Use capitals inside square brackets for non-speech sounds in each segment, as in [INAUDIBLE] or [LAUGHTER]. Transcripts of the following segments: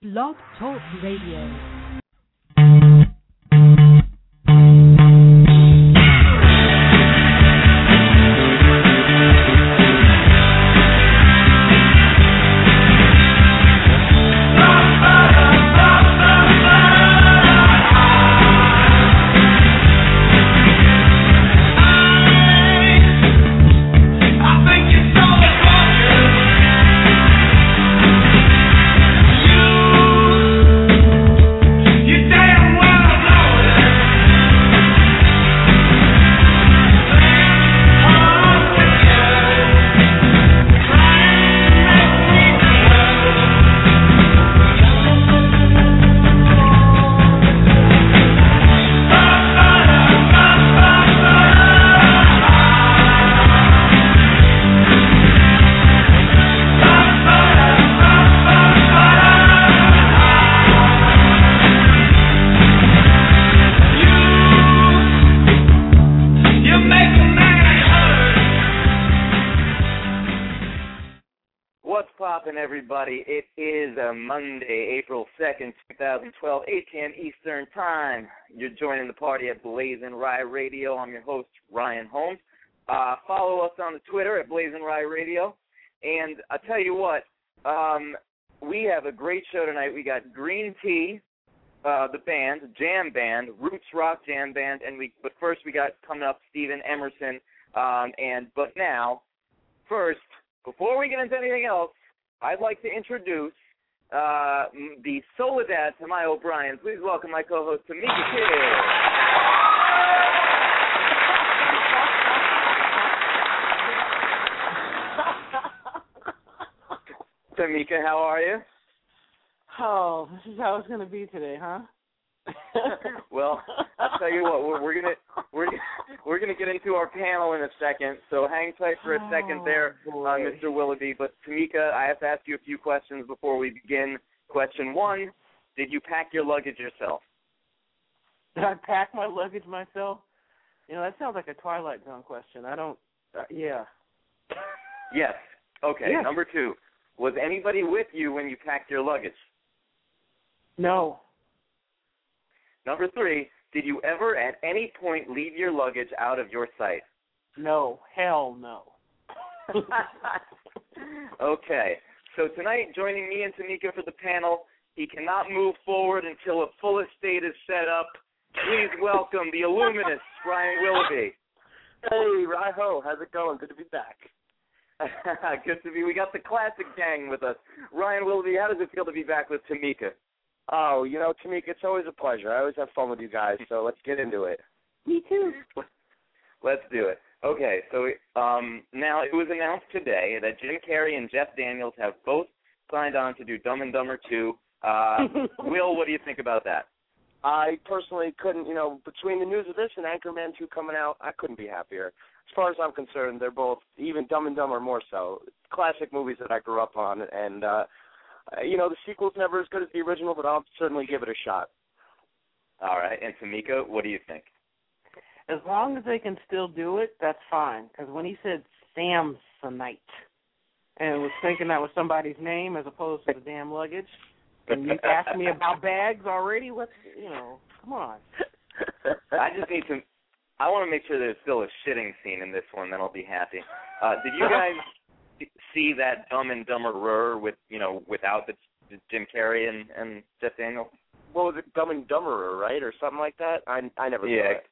Blog Talk Radio. Monday, April 2nd, 2012, 8 p.m. Eastern Time. You're joining the party at BlazinRy Radio. I'm your host, Ryan Holmes. Uh, follow us on the Twitter at BlazinRy Radio. And I'll tell you what, um, we have a great show tonight. We got Green Tea, uh, the band, jam band, Roots Rock Jam Band, and we. But first, we got coming up Steven Emerson. Um, and but now, first, before we get into anything else, I'd like to introduce uh, the Soledad to my O'Brien. Please welcome my co-host Tamika Kidd. [LAUGHS] Tamika, how are you? Oh, this is how it's going to be today, huh? [LAUGHS] Well, I'll tell you what, we're, we're gonna we're we're gonna get into our panel in a second. So hang tight for a second Oh, there, uh. Mr. Willoughby. But Tamika, I have to ask you a few questions before we begin. Question one: Did you pack your luggage yourself? Did I pack my luggage myself? You know, that sounds like a Twilight Zone question. I don't. Uh, yeah. Yes. Okay. Yes. Number two: Was anybody with you when you packed your luggage? No. Number three: Did you ever, at any point, leave your luggage out of your sight? No. Hell no. [LAUGHS] okay. So tonight, joining me and Tamika for the panel, he cannot move forward until a full estate is set up. Please welcome the illuminist, [LAUGHS] Ryan Willoughby. Hey, Riho, how's it going? Good to be back. [LAUGHS] Good to be. We got the classic gang with us. Ryan Willoughby, how does it feel to be back with Tamika? Oh, you know, Tamika, it's always a pleasure. I always have fun with you guys, so let's get into it. Me too. [LAUGHS] Let's do it. Okay, so um, now it was announced today that Jim Carrey and Jeff Daniels have both signed on to do Dumb and Dumber 2. Uh, [LAUGHS] Will, what do you think about that? I personally couldn't, you know, between the news of this and Anchorman 2 coming out, I couldn't be happier. As far as I'm concerned, they're both, even Dumb and Dumber more so, classic movies that I grew up on, and, uh, uh, you know, the sequel's never as good as the original, but I'll certainly give it a shot. All right, and Tamika, what do you think? As long as they can still do it, that's fine. Because when he said Samsonite, and was thinking that was somebody's name as opposed to the damn luggage, and you asked me about [LAUGHS] bags already, what's you know? Come on. I just need to. I want to make sure there's still a shitting scene in this one, then I'll be happy. Uh, did you guys see that Dumb and Dumberer with you know without the, the Jim Carrey and and Jeff Daniels? what was it, Dumb and Dumberer, right, or something like that? I I never Yeah. saw it.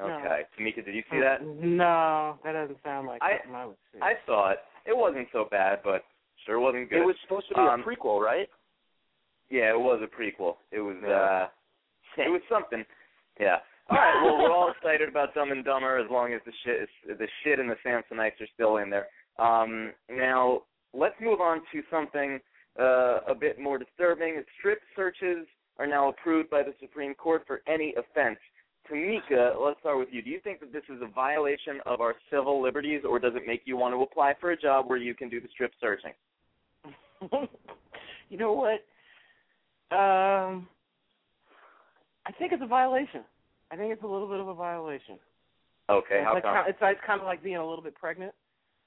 Okay, Tamika, did you see that? No, that doesn't sound like I- something I would see. I saw it. It wasn't so bad, but sure wasn't good. It was supposed to be Um, a prequel, right? yeah, it was a prequel. It was Yeah. uh [LAUGHS] it was something. Yeah. All right. Well, we're all [LAUGHS] excited about Dumb and Dumber as long as the shit is, the shit and the Samsonites are still in there. Um, now let's move on to something uh, a bit more disturbing. Strip searches are now approved by the Supreme Court for any offense. Tamika, let's start with you. Do you think that this is a violation of our civil liberties, or does it make you want to apply for a job where you can do the strip searching? [LAUGHS] you know what? Um, I think it's a violation. I think it's a little bit of a violation. Okay, it's how like come? it's, it's kind of like being a little bit pregnant.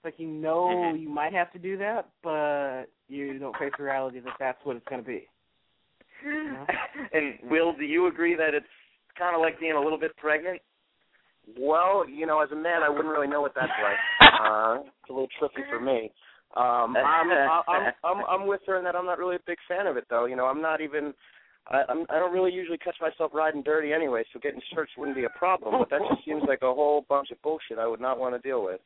It's like you know Mhm. you might have to do that, but you don't face the reality that that's what it's going to be. [LAUGHS] and Will, do you agree that it's kind of like being a little bit pregnant? Well, you know, as a man, I wouldn't really know what that's like. [LAUGHS] uh, it's a little tricky for me. Um, I'm, I'm I'm I'm with her in that I'm not really a big fan of it, though. You know, I'm not even. I I'm, I don't really usually catch myself riding dirty anyway, so getting searched wouldn't be a problem. But that just seems like a whole bunch of bullshit I would not want to deal with.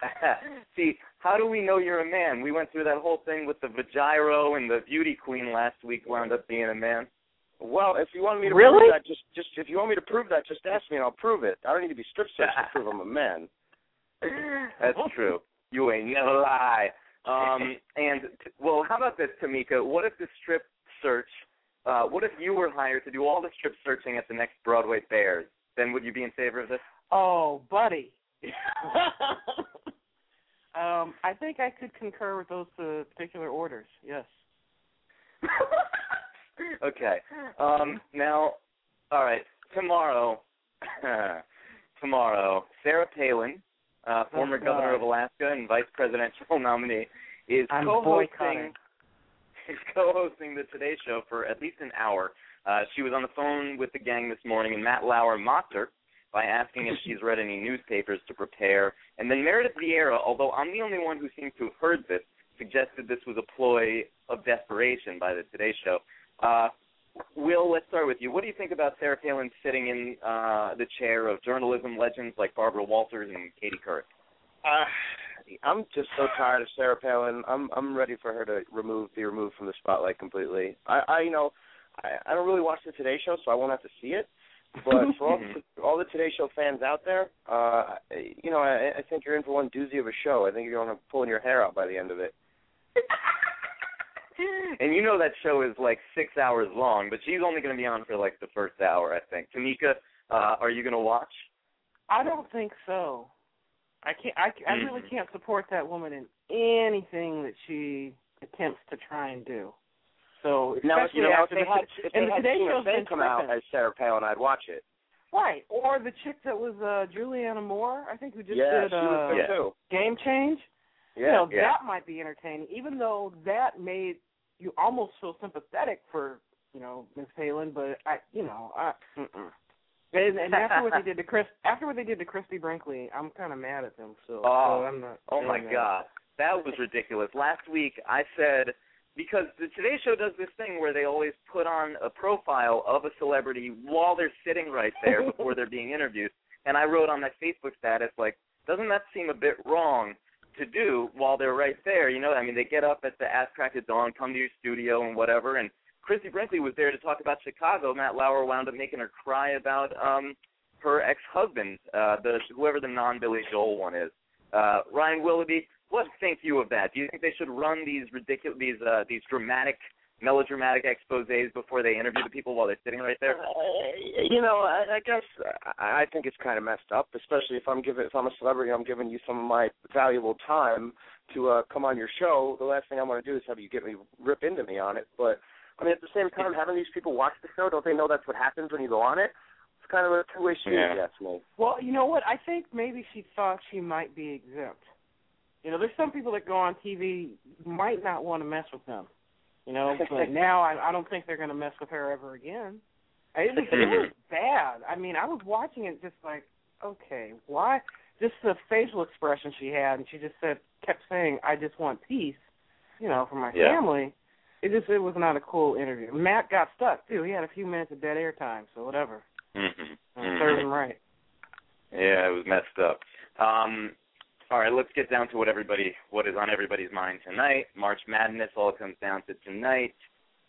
[LAUGHS] See, how do we know you're a man? We went through that whole thing with the Vagiro and the beauty queen last week wound up being a man. Well, if you want me to Really? prove that, just just if you want me to prove that, just ask me and I'll prove it. I don't need to be strip searched to prove I'm a man. [LAUGHS] That's true. You ain't never lie. Um, [LAUGHS] and t- well, how about this, Tamika? What if the strip search? Uh, what if you were hired to do all the strip searching at the next Broadway Bears? Then would you be in favor of this? Oh, buddy. Um, I think I could concur with those uh, particular orders. Yes. [LAUGHS] okay. Um, now, all right. Tomorrow, [COUGHS] tomorrow, Sarah Palin, uh, former Oh, governor of Alaska and vice presidential [LAUGHS] nominee, is I'm co-hosting boycotting. [LAUGHS] is co-hosting the Today Show for at least an hour. Uh, she was on the phone with the gang this morning, and Matt Lauer mocked her by asking if she's read any newspapers to prepare. And then Meredith Vieira, although I'm the only one who seems to have heard this, suggested this was a ploy of desperation by the Today Show. Uh, Will, let's start with you. What do you think about Sarah Palin sitting in uh, the chair of journalism legends like Barbara Walters and Katie Couric? Uh, I'm just so tired of Sarah Palin. I'm I'm ready for her to remove be removed from the spotlight completely. I I you know I I don't really watch the Today Show, so I won't have to see it. But [LAUGHS] for all Mhm. all the Today Show fans out there, uh, you know I I think you're in for one doozy of a show. I think you're going to be pulling your hair out by the end of it. [LAUGHS] and you know that show is like six hours long, but she's only going to be on for like the first hour, I think. Tamika, uh, are you going to watch? I don't think so. I can't. I, I really Mhm. can't support that woman in anything that she attempts to try and do. So Now, you know, if they had if they and the had Today Tina Show's Fey come out as Sarah Palin, I'd watch it. right, or the chick that was uh Juliana Moore, I think who just yeah, did uh, Yeah. Game Change. Yeah, you know, yeah. that might be entertaining, even though that made you almost feel sympathetic for you know Miss Palin, but I, you know, I. Mm-mm. And, and after what they did to Chris, after what they did to Christie Brinkley, I'm kind of mad at them. So, Oh, so I'm not. Oh my god, that was ridiculous. Last week I said because the Today Show does this thing where they always put on a profile of a celebrity while they're sitting right there [LAUGHS] before they're being interviewed, and I wrote on my Facebook status like, doesn't that seem a bit wrong to do while they're right there? You know, I mean, they get up at the ass crack of dawn, come to your studio and whatever, and Christie Brinkley was there to talk about Chicago. Matt Lauer wound up making her cry about um her ex-husband, uh, the whoever the non-Billy Joel one is. Uh, Ryan Willoughby, what think you of that? Do you think they should run these ridiculous, these uh, these dramatic, melodramatic exposés before they interview the people while they're sitting right there? Uh, you know, I, I guess I, I think it's kind of messed up, especially if I'm giving if I'm a celebrity, I'm giving you some of my valuable time to uh come on your show. The last thing I want to do is have you get me rip into me on it. But I mean, at the same time, having these people watch the show, don't they know that's what happens when you go on it? It's kind of a two-way street, Yeah. if you ask me. Well, you know what? I think maybe she thought she might be exempt. You know, there's some people that go on TV might not want to mess with them. You know, but [LAUGHS] now I, I don't think they're going to mess with her ever again. It was, it was bad. I mean, I was watching it just like, okay, why? Just the facial expression she had, and she just said, kept saying, "I just want peace," you know, for my Yeah. family. It just, it was not a cool interview. Matt got stuck too. He had a few minutes of dead air time, so whatever. Mm-hmm. Serves him right. Yeah, it was messed up. Um, all right, let's get down to what everybody, what is on everybody's mind tonight. March Madness all comes down to tonight.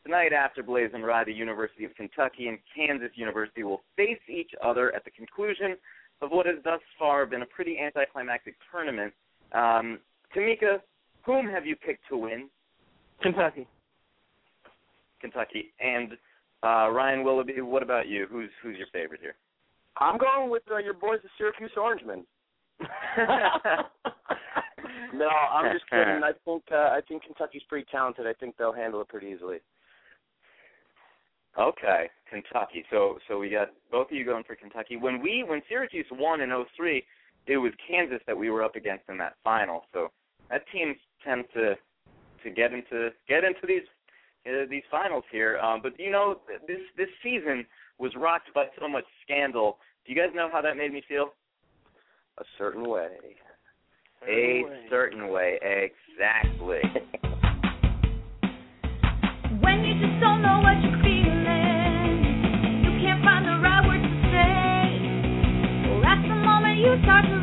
Tonight, after BlazinRy, the University of Kentucky and Kansas University will face each other at the conclusion of what has thus far been a pretty anticlimactic tournament. Um, Tamika, whom have you picked to win? Kentucky. Kentucky. And uh, Ryan Willoughby, what about you? Who's who's your favorite here? I'm going with uh, your boys, the Syracuse Orangemen. [LAUGHS] No, I'm just kidding. I think uh, I think Kentucky's pretty talented. I think they'll handle it pretty easily. Okay, Kentucky. So so we got both of you going for Kentucky. When we when Syracuse won in '03, it was Kansas that we were up against in that final. So that team tends to to get into get into these uh, these finals here. Um, but you know, this this season was rocked by so much scandal. Do you guys know how that made me feel? A certain way. A certain way, exactly. When you just don't know what you're feeling, you can't find the right words to say. Well, that's the moment you start to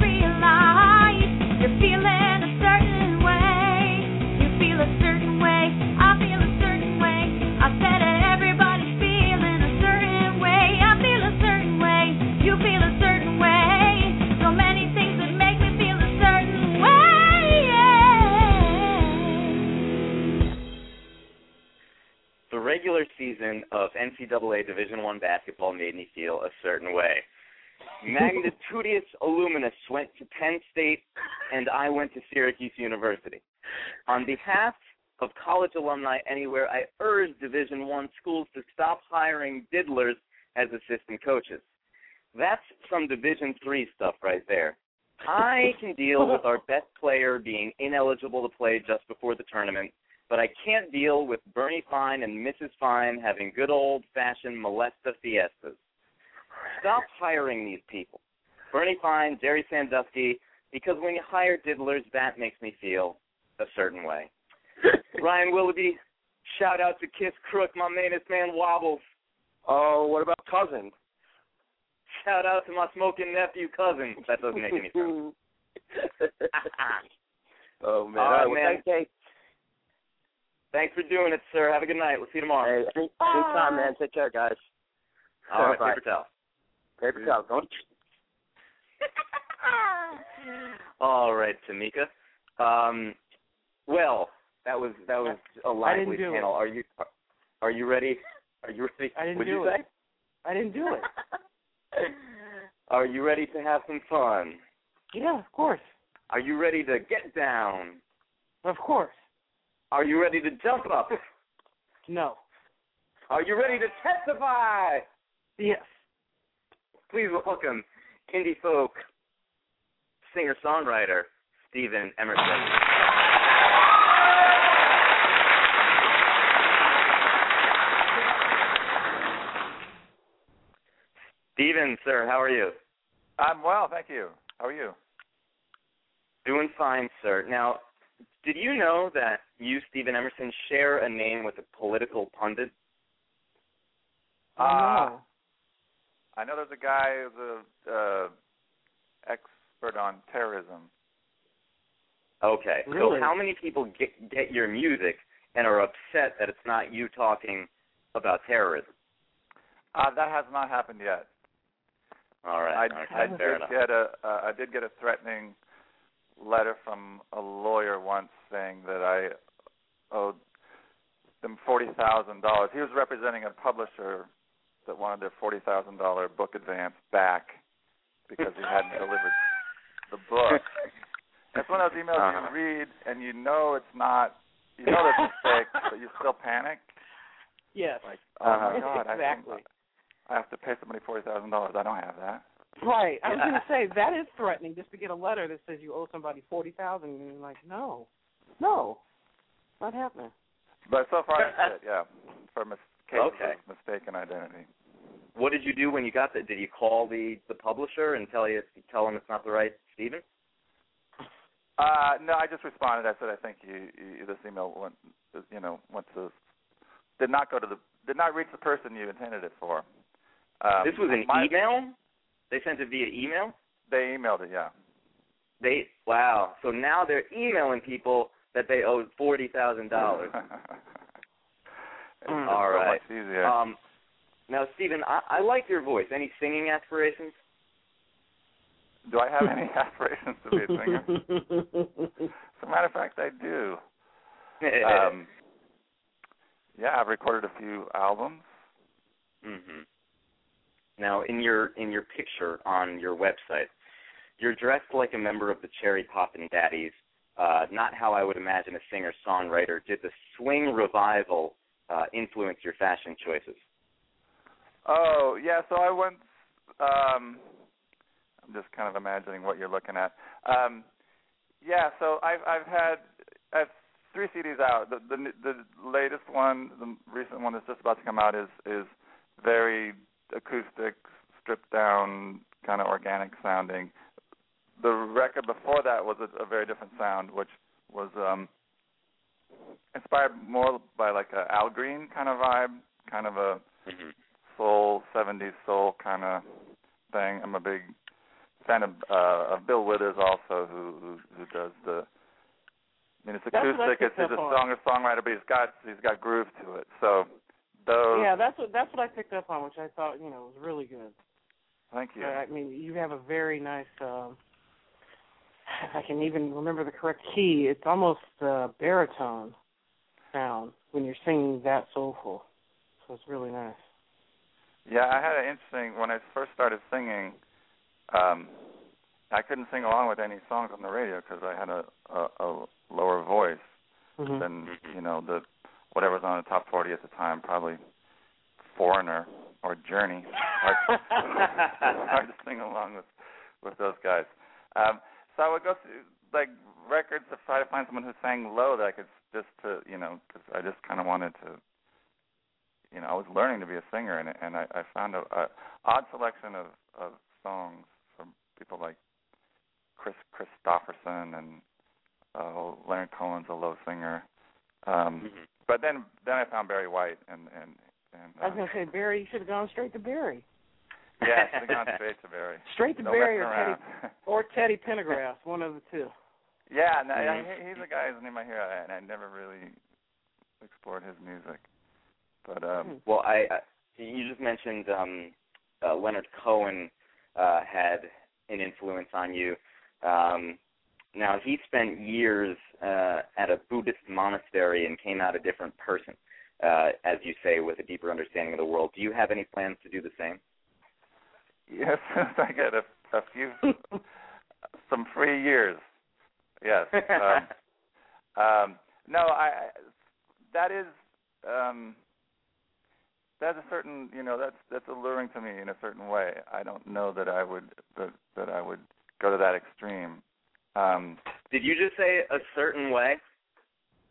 regular season of NCAA Division One basketball made me feel a certain way. [LAUGHS] Magnitudius Illuminus went to Penn State, and I went to Syracuse University. On behalf of college alumni anywhere, I urge Division One schools to stop hiring diddlers as assistant coaches. That's some Division Three stuff right there. I can deal with our [LAUGHS] best player being ineligible to play just before the tournament, but I can't deal with Bernie Fine and Mrs. Fine having good old fashioned molesta fiestas. Stop hiring these people. Bernie Fine, Jerry Sandusky, because when you hire diddlers, that makes me feel a certain way. [LAUGHS] Ryan Willoughby, shout out to Kiss Crook, my mainest man Wobbles. Oh, what about cousin? Shout out to my smoking nephew cousin. That doesn't make any sense. [LAUGHS] [LAUGHS] oh man, All right, right, well, man. Thanks, for doing it, sir. Have a good night. We'll see you tomorrow. Hey, any- anytime, man. Take care, guys. All right, bye. paper towel. Paper towel. Don't. [LAUGHS] All right, Tamika. Um, well, that was that was a I didn't lively do it. panel. Are you are you ready? Are you ready? I didn't What'd do you it. I didn't do it. [LAUGHS] Are you ready to have some fun? Yeah, of course. Are you ready to get down? Of course. Are you ready to jump up? [LAUGHS] No. Are you ready to testify? Yes. Please welcome indie folk singer songwriter Steven Emerson. Steven, sir, how are you? I'm well, thank you. How are you? Doing fine, sir. Now, did you know that you, Steven Emerson, share a name with a political pundit? Uh. I know there's a guy who's a uh, expert on terrorism. Okay. Really? So how many people get get your music and are upset that it's not you talking about terrorism? Uh, that has not happened yet. All right. I, okay. I fair did enough. get a uh, I did get a threatening letter from a lawyer once saying that I owed them forty thousand dollars. He was representing a publisher that wanted their forty thousand dollar book advance back because he hadn't delivered the book. [LAUGHS] It's one of those emails Uh-huh. you read and you know it's not you know there's a mistake, [LAUGHS] but you still panic. Yes. Like, oh Uh-huh. my god, exactly. I, I have to pay somebody forty thousand dollars. I don't have that. Right. I was gonna say that is threatening just to get a letter that says you owe somebody forty thousand and you're like, No. No. Not happening. But so far [LAUGHS] that's it, yeah. For mis- cases Okay. of mistaken identity. What did you do when you got that? Did you call the the publisher and tell you tell them it's not the right Steven? Uh no, I just responded. I said I think you, you this email went you know, went to did not go to the did not reach the person you intended it for. Um, this was an my- email. They sent it via email. They emailed it, yeah. They wow. So now they're emailing people that they owe forty thousand dollars. [LAUGHS] All so right. much easier. Um, now, Steven, I, I like your voice. Any singing aspirations? do I have any [LAUGHS] aspirations to be a singer? As a matter of fact, I do. [LAUGHS] Um, yeah, I've recorded a few albums. hmm Now, in your in your picture on your website, you're dressed like a member of the Cherry Poppin' Daddies. Uh, not how I would imagine a singer songwriter. Did the swing revival uh, influence your fashion choices? Oh yeah, so I once um I'm just kind of imagining what you're looking at. Um, yeah, so I've I've had I've three CDs out. The, the the latest one, the recent one that's just about to come out, is is very acoustic, stripped down, kind of organic sounding. The record before that was a, a very different sound, which was um inspired more by like a Al Green kind of vibe, kind of a Mhm. soul '70s soul kind of thing. I'm a big fan of uh of Bill Withers also, who who, who does the. I mean, it's That's what I acoustic. It's, picked he's a up on. songwriter, but he's got he's got groove to it. So those. Yeah, that's what that's what I picked up on, which I thought you know was really good. Thank you. I mean, you have a very nice. Um, if I can even remember the correct key. It's almost uh, baritone sound when you're singing that soulful. So it's really nice. Yeah, I had an interesting when I first started singing. Um, I couldn't sing along with any songs on the radio because I had a, a a lower voice Mm-hmm. than you know the whatever was on the top forty at the time, probably Foreigner or Journey. Hard, [LAUGHS] hard to sing along with with those guys. Um, so I would go through like records to try to find someone who sang low that I could just to you know because I just kind of wanted to you know I was learning to be a singer and and I, I found a, a odd selection of of songs from people like Kris Kristofferson and uh, Leonard Cohen's a low singer. Um, Mhm. But then then I found Barry White and and and I was uh, gonna say Barry. You should have gone straight to Barry. yeah, I should have gone straight to Barry. Straight to No Barry messing or Teddy around. [LAUGHS] or Teddy Pendergrass, one of the two. yeah, no, yeah, Mhm. he, he's a guy whose name I hear, and I never really explored his music. But um, Well, I, I you just mentioned um, uh, Leonard Cohen uh, had an influence on you. Um, now he spent years uh, at a Buddhist monastery and came out a different person, uh, as you say, with a deeper understanding of the world. Do you have any plans to do the same? yes, [LAUGHS] I get a, a few some free years. Yes. Um, [LAUGHS] um, no, I that is um, that's a certain you know that's that's alluring to me in a certain way. I don't know that I would that that I would go to that extreme. Um, Did you just say a certain way?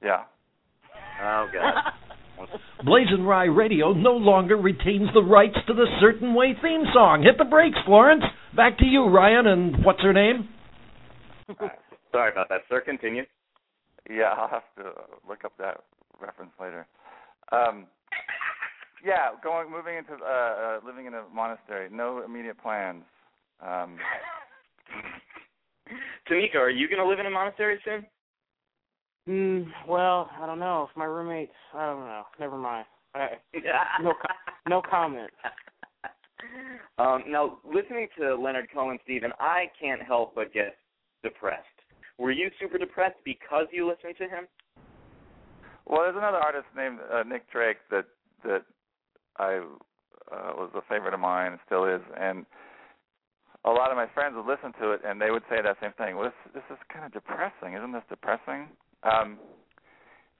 yeah. Oh God. [LAUGHS] BlazinRy Radio no longer retains the rights to the Certain Way theme song. Hit the brakes, Florence. Back to you, Ryan, and what's her name? [LAUGHS] Sorry about that, sir. Continue. Yeah, I'll have to look up that reference later. Um, yeah, going moving into uh, uh, living in a monastery. No immediate plans. Um, [LAUGHS] [LAUGHS] Tamika, are you going to live in a monastery soon? Mm, well, I don't know. If my roommates, I don't know. Never mind. I, No co- no comment. [LAUGHS] Um, now, listening to Leonard Cohen, Steven, I can't help but get depressed. Were you super depressed because you listened to him? well, there's another artist named uh, Nick Drake that that I uh, was a favorite of mine and still is, and a lot of my friends would listen to it and they would say that same thing. Well, this this is kind of depressing, isn't this depressing? Um,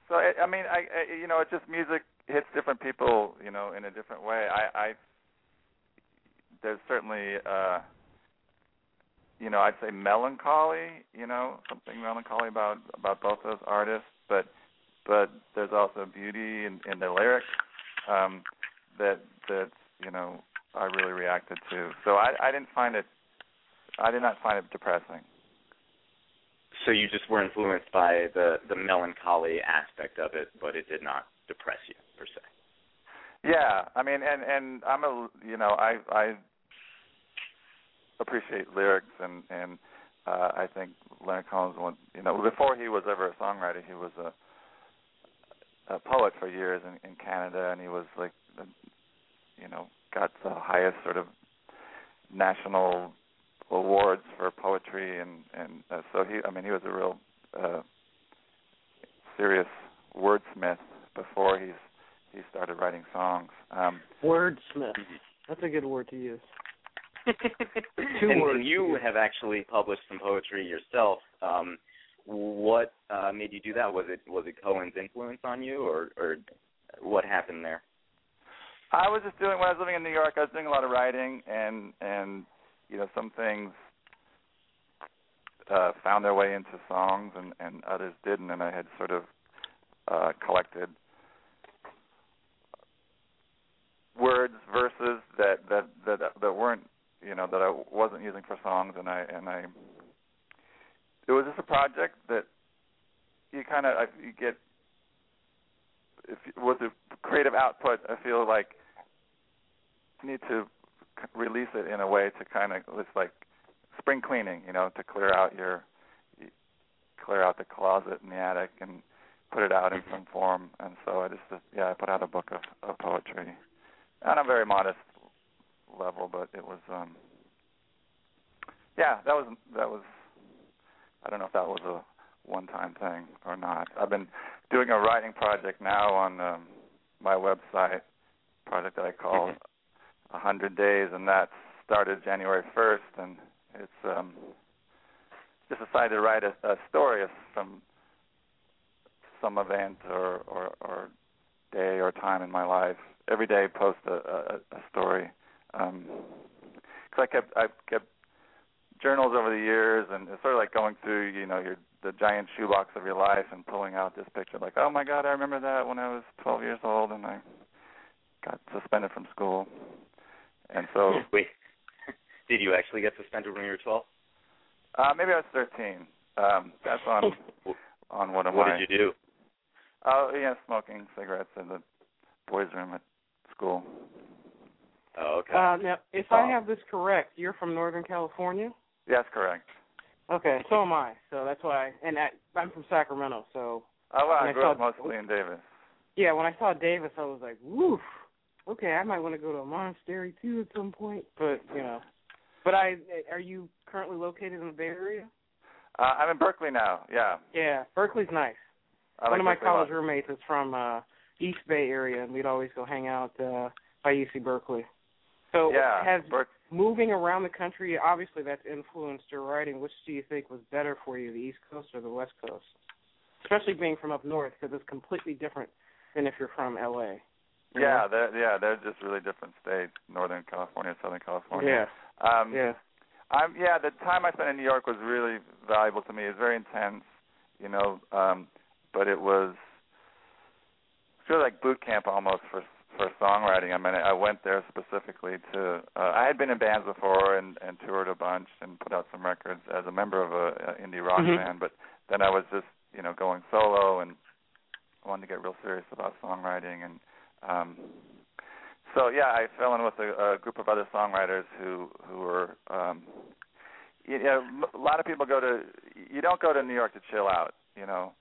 so I, I mean, I, I you know, it's just music hits different people, you know, in a different way. I, I there's certainly uh you know, I'd say melancholy, you know, something melancholy about about both those artists, but but there's also beauty in, in the lyrics um that that you know I really reacted to. So I I didn't find it I did not find it depressing. So you just were influenced by the the melancholy aspect of it, but it did not depress you per se. Yeah, I mean, and and I'm a you know I I appreciate lyrics and and uh, I think Leonard Cohen's one you know before he was ever a songwriter he was a a poet for years in, in Canada and he was like you know got the highest sort of national awards for poetry and and uh, so he I mean he was a real uh, serious wordsmith before he's he started writing songs. Um, Wordsmith. That's a good word to use. [LAUGHS] Two and, words. and you have actually published some poetry yourself. Um, what uh, made you do that? Was it was it Cohen's influence on you, or or what happened there? I was just doing when I was living in New York. I was doing a lot of writing, and and you know some things uh, found their way into songs and and others didn't, and I had sort of uh, collected words, verses that that that that weren't you know that I wasn't using for songs, and I and I it was just a project that you kind of you get if with the creative output, I feel like need to release it in a way to kind of it's like spring cleaning, you know, to clear out your clear out the closet in the attic and put it out in some form. And so I just yeah, I put out a book of, of poetry on a very modest level, but it was um yeah, that was that was I don't know if that was a one time thing or not. I've been doing a writing project now on um my website project that I call [LAUGHS] a hundred days and that started January first and it's um just decided to write a, a story from some event or, or or day or time in my life. Every day post a, a, a story. Um cuz I kept I kept journals over the years and it's sort of like going through, you know, your the giant shoebox of your life and pulling out this picture like, "Oh my god, I remember that when I was 12 years old and I got suspended from school." And so [LAUGHS] Wait. Did you actually get suspended when you were 12? Uh maybe I was 13. Um that's on [LAUGHS] on one of what my did you do? Oh, yeah, smoking cigarettes in the boys' room at school. Oh, okay. Uh, now, if I have this correct, you're from Northern California. Yes, correct. Okay, so am I. So that's why, and I, I'm from Sacramento. So Oh, well, And I I grew up mostly in Davis. yeah, when I saw Davis, I was like, woof. Okay, I might want to go to a monastery too at some point. But you know, but I are you currently located in the Bay Area? Uh, I'm in Berkeley now. Yeah. Yeah, Berkeley's nice. I One like of my Berkeley college roommates is from uh East Bay area, and we'd always go hang out uh by UC Berkeley. So Yeah. has Berk- moving around the country obviously that's influenced your writing. Which do you think was better for you, the East Coast or the West Coast? Especially being from up north, because it's completely different than if you're from LA. Yeah, they're yeah, they're just really different states, Northern California, Southern California. Yeah. Um Yeah. I'm yeah, the time I spent in New York was really valuable to me. It was very intense, you know, um but it was sort of like boot camp almost for for songwriting. I mean, I went there specifically to uh I had been in bands before and and toured a bunch and put out some records as a member of a, a indie rock Mhm. band, but then I was just, you know, going solo and wanted to get real serious about songwriting and um so yeah, I fell in with a, a group of other songwriters who who were um you know a lot of people go to you don't go to New York to chill out, you know.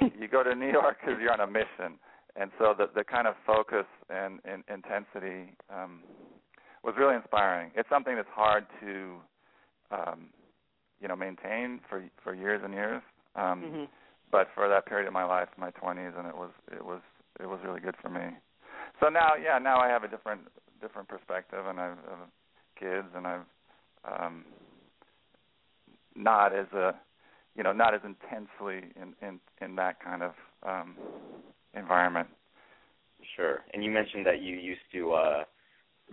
[LAUGHS] you go to New York cuz you're on a mission. And so the the kind of focus and, and intensity um was really inspiring. It's something that's hard to um you know maintain for for years and years. Um Mhm. but for that period of my life, my 20s, and it was it was it was really good for me. So now, yeah, now I have a different different perspective, and I've uh, kids, and I've um, not as a you know not as intensely in in in that kind of um, environment. Sure. And you mentioned that you used to uh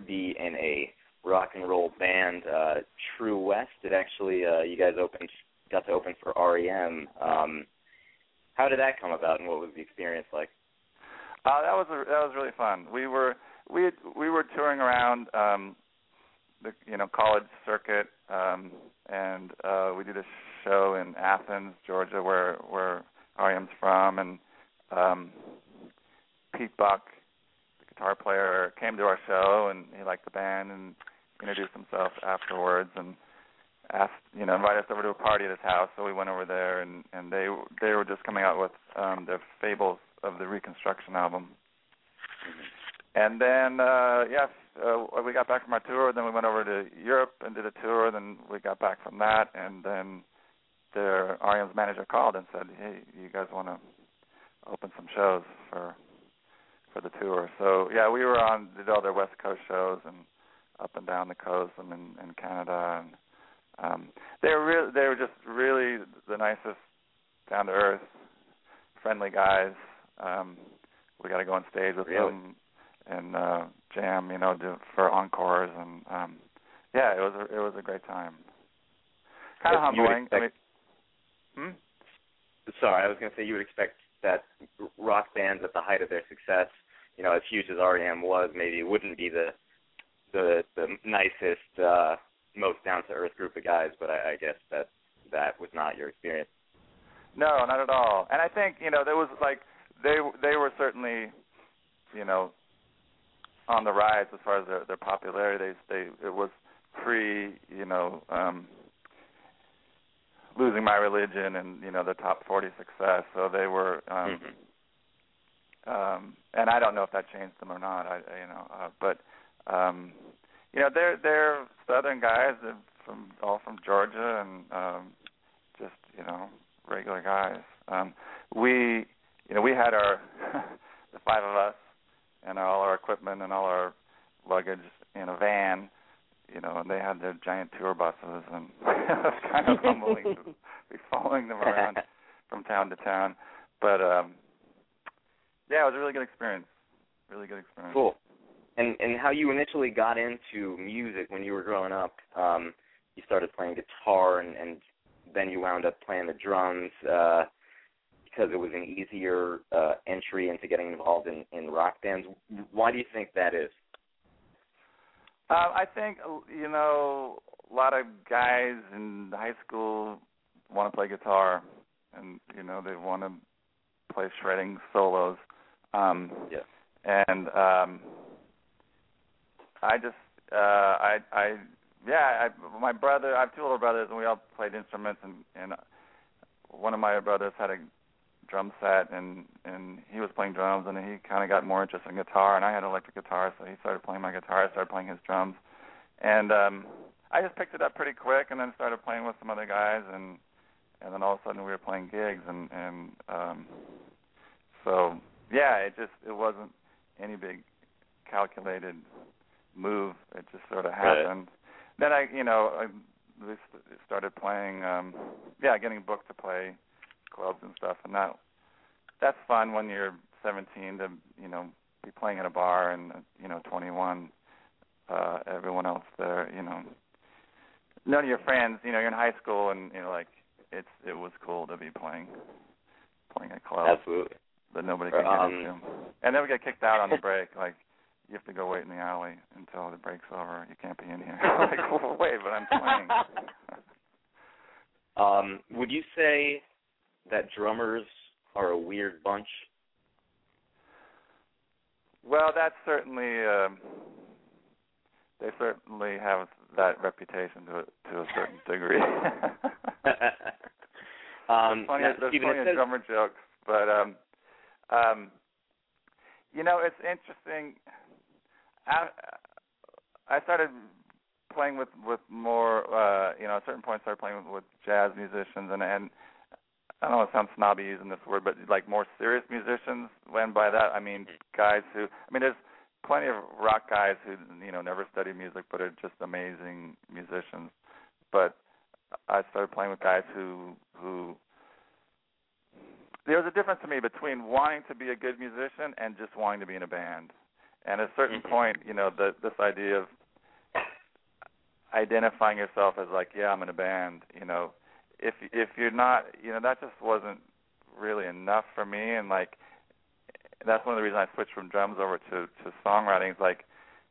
be in a rock and roll band, uh True West. It actually uh you guys opened got to open for REM. Um how did that come about and what was the experience like? Uh, that was a, that was really fun. We were we had, we were touring around um, the you know college circuit, um, and uh, we did a show in Athens, Georgia, where where REM's from, and um, Pete Buck, the guitar player, came to our show, and he liked the band and introduced himself afterwards, and asked you know invited us over to a party at his house. So we went over there, and and they they were just coming out with um, their Fables of the Reconstruction album. And then, uh, yeah, uh, we got back from our tour. Then we went over to Europe and did a tour. Then we got back from that, and then their manager called and said, "Hey, you guys want to open some shows for for the tour?" So yeah, we were on did all their West Coast shows and up and down the coast and in, in Canada, and um, they were really they were just really the nicest, down to earth, friendly guys. Um, we got to go on stage with Really? them and uh, jam, you know, do, for encores, and um, yeah, it was a, it was a great time. Kind of Yes, you would humbling. I mean, Hmm? Sorry, I was going to say you would expect that rock bands at the height of their success, you know, as huge as REM was, maybe wouldn't be the the the nicest, uh, most down to earth group of guys. But I, I guess that that was not your experience. No, not at all. And I think you know there was like they they were certainly, you know, on the rise as far as their their popularity. They they it was pre you know um losing my religion and you know the top 40 success. So they were um Mhm. um and I don't know if that changed them or not. I I- you know uh, but um you know they're they're southern guys they're from all from Georgia and um just you know regular guys. Um we you know we had our [LAUGHS] the five of us and all our equipment and all our luggage in a van you know, and they had their giant tour buses, and [LAUGHS] it was kind of humbling to be following them around [LAUGHS] from town to town. But um yeah, it was a really good experience. Really good experience. Cool. And and how you initially got into music when you were growing up? Um, you started playing guitar, and and then you wound up playing the drums uh, because it was an easier uh, entry into getting involved in in rock bands. Why do you think that is? Um, I think you know a lot of guys in high school want to play guitar, and you know they want to play shredding solos. Um, Yeah. And um, I just uh, I I yeah I my brother I have two older brothers and we all played instruments and and one of my brothers had a drum set and and he was playing drums and he kind of got more interested in guitar and I had electric guitar so he started playing my guitar I started playing his drums. And um I just picked it up pretty quick and then started playing with some other guys and and then all of a sudden we were playing gigs and and um so yeah it just it wasn't any big calculated move. It just sort of Right. happened. Then I you know I we started playing um yeah getting booked to play clubs and stuff and that that's fun when you're 17 to you know be playing at a bar and you know 21 uh everyone else there you know. None of your friends you know you're in high school and you know like it's it was cool to be playing playing at clubs. Absolutely. that nobody can Um, get into and then we get kicked out on the break like you have to go wait in the alley until the break's over. You can't be in here. [LAUGHS] Like well, [LAUGHS] wait but i'm playing. [LAUGHS] Um, would you say that drummers are a weird bunch? Well, that's certainly um, they certainly have that reputation to a, to a certain degree. [LAUGHS] um, there's plenty, now, of, there's plenty of says- drummer jokes, but um, um, you know, it's interesting. I, I started playing with with more, uh, you know, at a certain point, I started playing with, with jazz musicians, and and I don't know, it sounds snobby using this word, but like more serious musicians. When by that I mean guys who, I mean, there's plenty of rock guys who you know never study music but are just amazing musicians. But I started playing with guys who who there was a difference to me between wanting to be a good musician and just wanting to be in a band. And at a certain Mhm. point, you know, the, this idea of identifying yourself as like, yeah, I'm in a band, you know, if if you're not, you know, that just wasn't really enough for me. And like, that's one of the reasons I switched from drums over to to songwriting. Is like,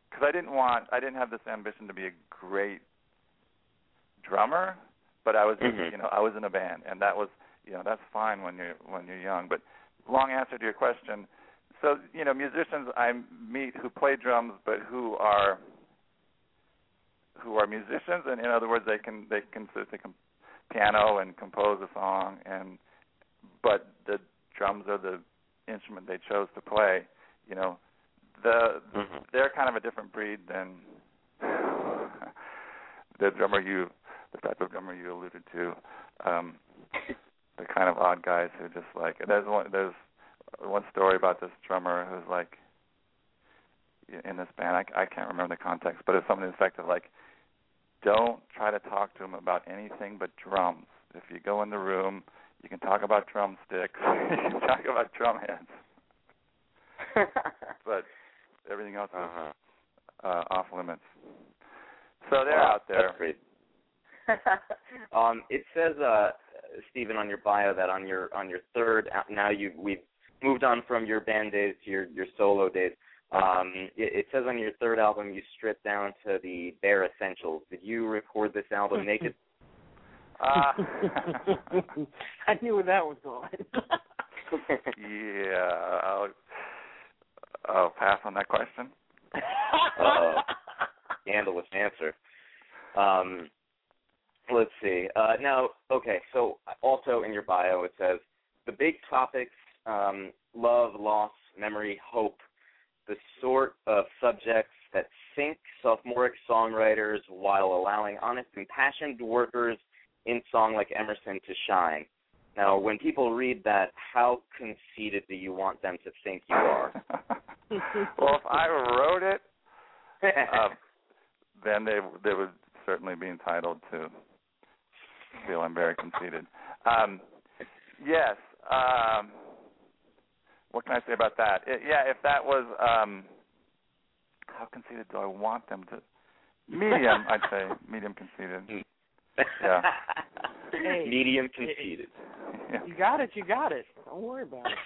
because I didn't want, I didn't have this ambition to be a great drummer, but I was, Mhm. you know, I was in a band, and that was, you know, that's fine when you're when you're young. But long answer to your question. So you know, musicians I meet who play drums, but who are who are musicians, and in other words, they can they can they can piano and compose a song, and but the drums are the instrument they chose to play. You know, the Mhm. they're kind of a different breed than the drummer you the type of drummer you alluded to. Um the kind of odd guys who just like there's one there's one story about this drummer who's like in this band I I can't remember the context, but it's something to the effect of like don't try to talk to him about anything but drums. If you go in the room, you can talk about drumsticks, [LAUGHS] you can talk about drum heads, [LAUGHS] but everything else is uh-huh. uh, off limits. So they're Wow, out there. That's great. [LAUGHS] um, it says uh, Steven, on your bio that on your on your third now you we've moved on from your band days to your your solo days. Um, it, it says on your third album you stripped down to the bare essentials. Did you record this album naked? Uh, [LAUGHS] [LAUGHS] I knew where that was going. [LAUGHS] yeah, I'll, I'll pass on that question. Uh-oh. Scandalous answer. Um, let's see. Uh, now, okay, so also in your bio it says the big topics um, love, loss, memory, hope, the sort of subjects that sink sophomoric songwriters while allowing honest, impassioned workers in song like Emerson to shine. Now, when people read that, how conceited do you want them to think you are? [LAUGHS] well, if I wrote it, uh, [LAUGHS] then they they would certainly be entitled to feel I'm very conceited. Um, yes. Um, what can I say about that? It, yeah, if that was um, how conceited do I want them to? Medium, I'd say [LAUGHS] medium conceited. Yeah. Hey, [LAUGHS] Medium conceited. Yeah. You got it. You got it. Don't worry about it.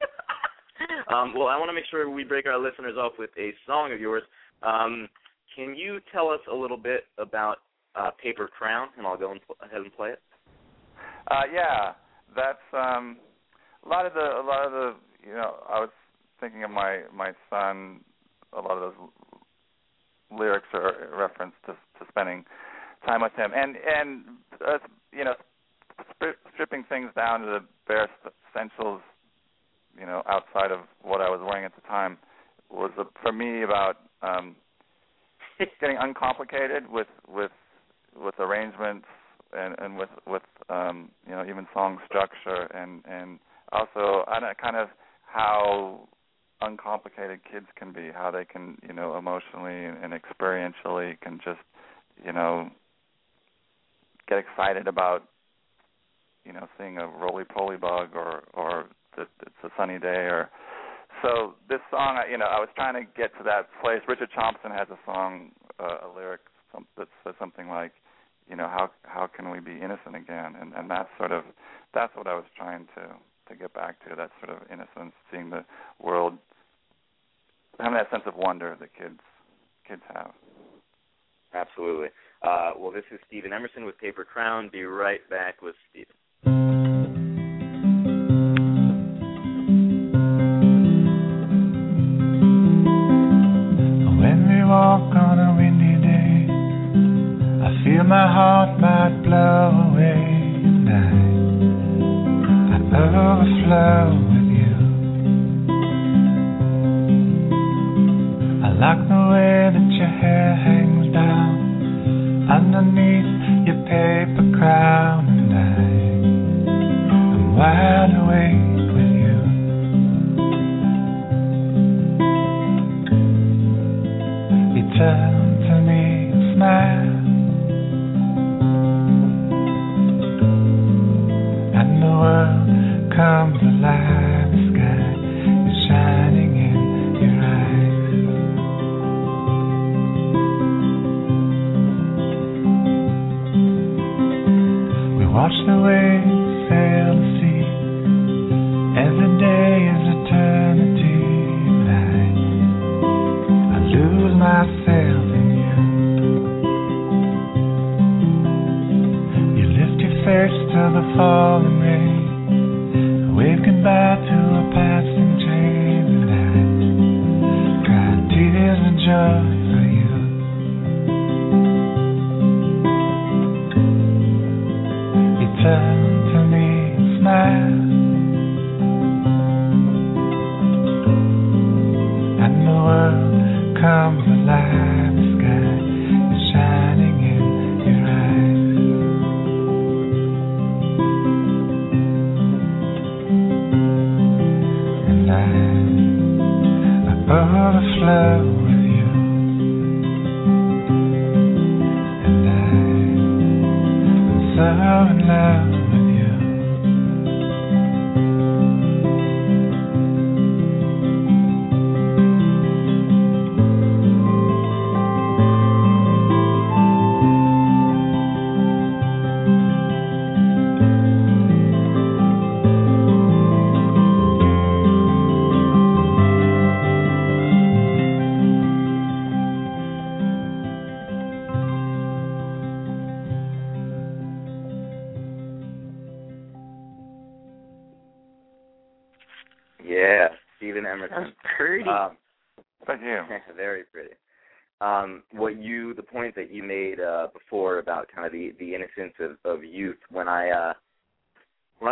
[LAUGHS] um, well, I want to make sure we break our listeners off with a song of yours. Um, can you tell us a little bit about uh, Paper Crown, and I'll go and pl- ahead and play it. Uh, yeah, that's um, a lot of the a lot of the you know I was thinking of my my son. A lot of those lyrics are a reference to to spending time with him, and and uh, you know stri- stripping things down to the bare essentials. You know, outside of what I was wearing at the time, was a, for me about um, [LAUGHS] getting uncomplicated with with with arrangements and and with with um you know even song structure and and also I don't kind of how uncomplicated kids can be how they can you know emotionally and, experientially can just you know get excited about you know seeing a roly poly bug or or that it's a sunny day or so this song you know I was trying to get to that place. Richard Thompson has a song uh, a lyric that says something like you know how how can we be innocent again? And and that's sort of that's what I was trying to to get back to that sort of innocence seeing the world having that sense of wonder that kids kids have Absolutely. Uh, well, this is Steven Emerson with Paper Crown. Be right back with Steven. Overflow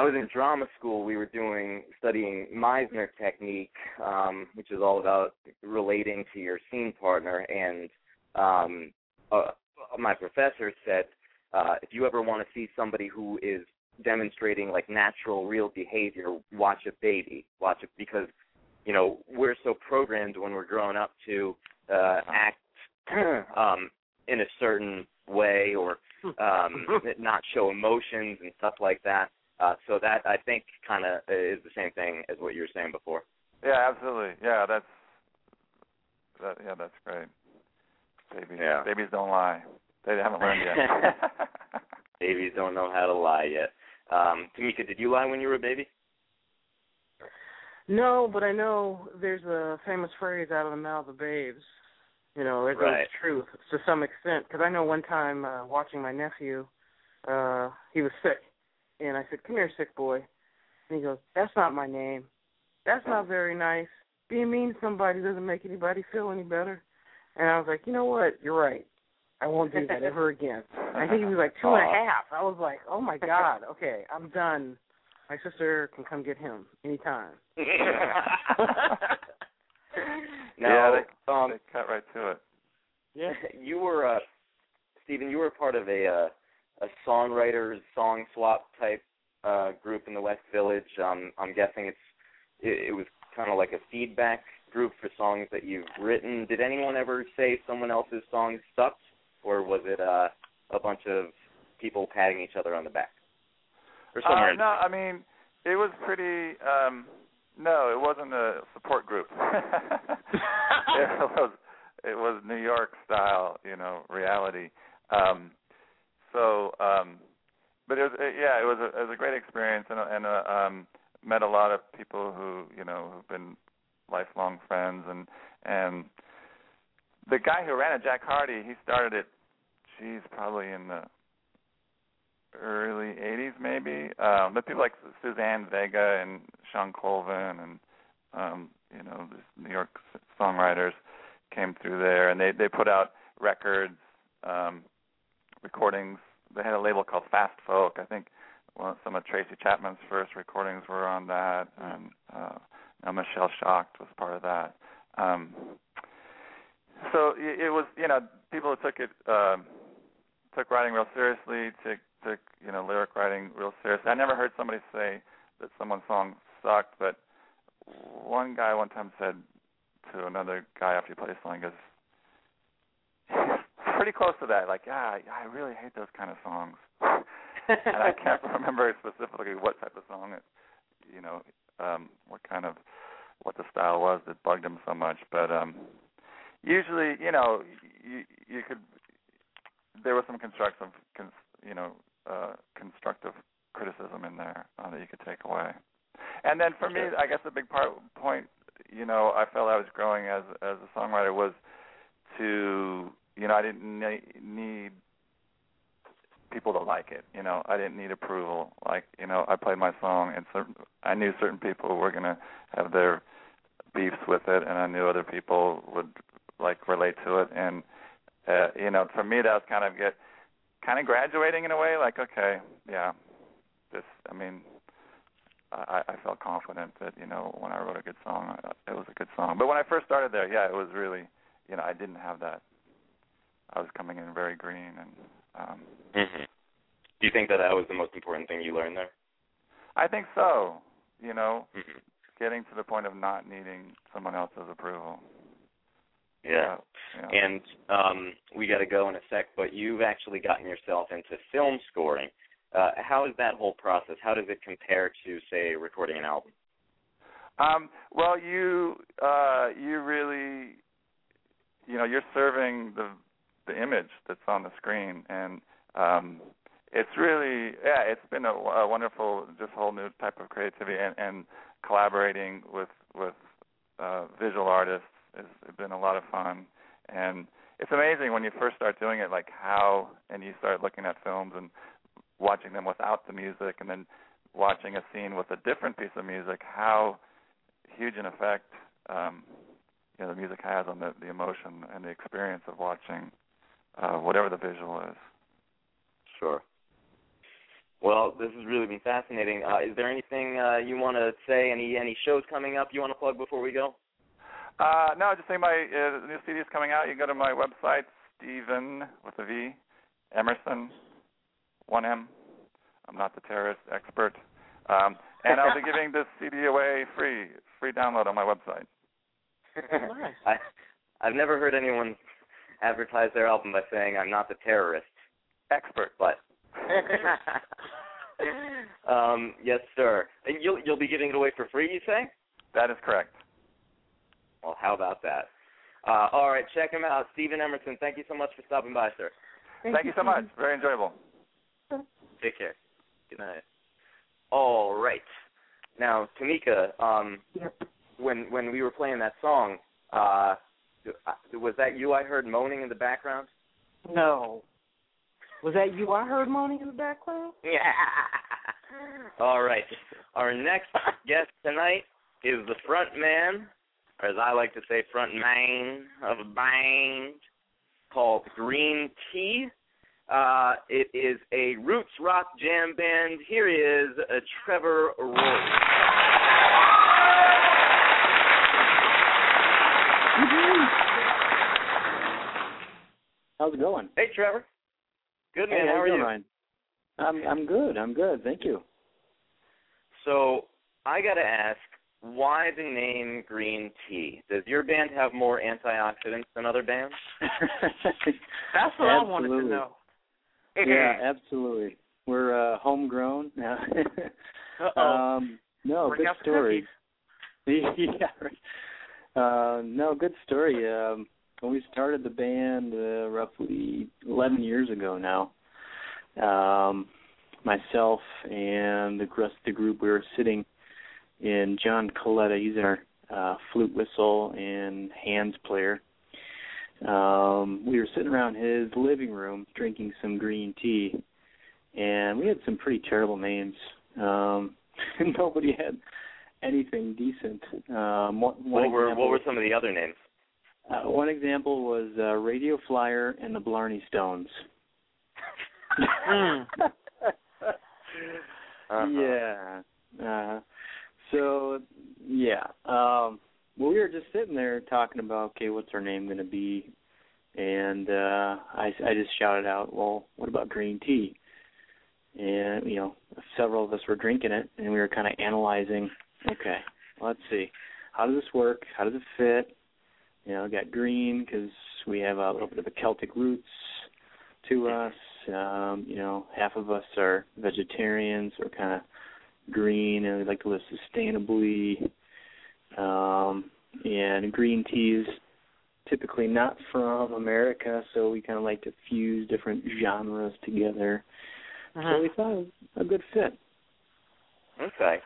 I was in drama school, we were doing studying Meisner technique, um, which is all about relating to your scene partner. And um, uh, my professor said, uh, if you ever want to see somebody who is demonstrating like natural, real behavior, watch a baby. Watch it because you know we're so programmed when we're growing up to uh, act [CLEARS THROAT] um, in a certain way or um, [LAUGHS] not show emotions and stuff like that. Uh, so that I think kind of is the same thing as what you were saying before. Yeah, absolutely. Yeah, that's that. Yeah, that's great. Babies, Yeah. babies don't lie. They haven't learned yet. [LAUGHS] [LAUGHS] Babies don't know how to lie yet. Um, Tamika, did you lie when you were a baby? No, but I know there's a famous phrase out of the mouth of babes. You know, it goes Right. truth to some extent. Because I know one time uh, watching my nephew, uh, he was sick, and I said, "Come here, sick boy," and he goes, "That's not my name. That's not very nice. Being mean to somebody doesn't make anybody feel any better." And I was like, "You know what? You're right. I won't do that ever again." I think he was like two and a Aw. half. I was like, "Oh my god, okay, I'm done. My sister can come get him anytime." now, [LAUGHS] yeah, they, um, they cut right to it. Yeah. [LAUGHS] you were uh Steven, you were part of a uh, a songwriters song swap type uh group in the West Village. Um I'm guessing it's it, it was kind of like a feedback group for songs that you've written. Did anyone ever say someone else's song sucked or was it uh a bunch of people patting each other on the back? Or somewhere Uh, no, I mean it was pretty. um No, it wasn't a support group. [LAUGHS] it was it was New York style, you know, reality. Um So, um but it was uh, yeah, it was a it was a great experience and and uh, um met a lot of people who you know who've been lifelong friends and and the guy who ran it, Jack Hardy, he started it. Geez, probably in the early '80s, maybe. Um, but people like Suzanne Vega and Shawn Colvin and um, you know this New York songwriters came through there, and they they put out records, um, recordings. They had a label called Fast Folk. I think well, some of Tracy Chapman's first recordings were on that, and uh, now Michelle Shocked was part of that. Um, so it, it was, you know, people took it, um, took writing real seriously, took, took, you know, lyric writing real seriously. I never heard somebody say that someone's song sucked, but one guy one time said to another guy after he played a song, he goes, pretty close to that, like, yeah, I really hate those kind of songs. and I can't [LAUGHS] remember specifically what type of song it, you know, um, what kind of, what the style was that bugged him so much. But um usually, you know, you you could, there was some constructive, cons, you know, uh constructive criticism in there uh, that you could take away. And then for me, I guess the big part point, you know, I felt I was growing as as a songwriter was to, you know, I didn't ne- need people to like it. You know, I didn't need approval. Like, you know, I played my song, and certain, I knew certain people were gonna have their beefs with it, and I knew other people would like relate to it. And uh, you know, for me, that was kind of get kind of graduating in a way. Like, okay, yeah, this. I mean, I, I felt confident that you know when I wrote a good song, it was a good song. But when I first started there, yeah, it was really, you know, I didn't have that. I was coming in very green, and um, hmm Do you think that that was the most important thing you learned there? I think so. You know, hmm getting to the point of not needing someone else's approval. Yeah. yeah. And um, we got to go in a sec, but you've actually gotten yourself into film scoring. Uh, how is that whole process? How does it compare to, say, recording an album? Um, well, you uh, you really, you know, you're serving the the image that's on the screen, and um, it's really, yeah, it's been a, a wonderful, just whole new type of creativity, and, and collaborating with with uh, visual artists has been a lot of fun, and it's amazing when you first start doing it, like how, and you start looking at films and watching them without the music, and then watching a scene with a different piece of music, how huge an effect um you know the music has on the the emotion and the experience of watching uh, whatever the visual is. Sure. Well, this has really been fascinating. Uh, is there anything uh, you want to say? Any any shows coming up you want to plug before we go? Uh, no, just say my uh, new CD is coming out. You can go to my website, Steven with a V, Emerson, one M. I'm not the terrorist expert. Um, and I'll be [LAUGHS] giving this CD away free, free download on my website. Nice. [LAUGHS] I I've never heard anyone advertise their album by saying I'm not the terrorist, Expert. but [LAUGHS] um, yes, sir. And you'll you'll be giving it away for free, you say? That is correct. Well, how about that? Uh, all right, check him out, Steven Emerson. Thank you so much for stopping by, sir. Thank you so much. Very enjoyable. Take care. Good night. All right. Now, Tamika, um, when when we were playing that song, uh, was that you I heard moaning in the background? No. Was that you I heard moaning in the background? [LAUGHS] Yeah. All right. Our next guest tonight is the front man, or as I like to say, front man of a band called Green Tea. Uh, it is a roots rock jam band. Here is uh, Trevor Roark. How's it going? Hey, Trevor. Good man. Hey, How how's are it going, you? Ryan? I'm I'm good. I'm good. Thank you. So I got to ask, why the name Green Tea? Does your band have more antioxidants than other bands? [LAUGHS] That's what I wanted to Absolutely. know. yeah, absolutely. We're uh homegrown. Uh-oh. [LAUGHS] um no, Bring good story. [LAUGHS] yeah, right. Uh no, good story. Um when we started the band uh, roughly 11 years ago now, um myself and the rest of the group we were sitting in John Coletta, he's our uh flute whistle and hands player. Um we were sitting around his living room drinking some green tea and we had some pretty terrible names. Um [LAUGHS] nobody had anything decent. Um one What were what were some of the other names? Uh, one example was uh, Radio Flyer and the Blarney Stones. Mm. [LAUGHS] Uh-huh. Yeah. Uh, so yeah. Um well we were just sitting there talking about okay, what's our name gonna be? And uh I I just shouted out, Well, what about green tea? And you know, several of us were drinking it and we were kinda analyzing, okay, let's see. How does this work? How does it fit? You know, got green because we have a little bit of a Celtic roots to us. Um, you know, half of us are vegetarians. We're kind of green, and we like to live sustainably. Um, and green tea is typically not from America, so we kind of like to fuse different genres together. Uh-huh. So we thought it was a good fit. Okay.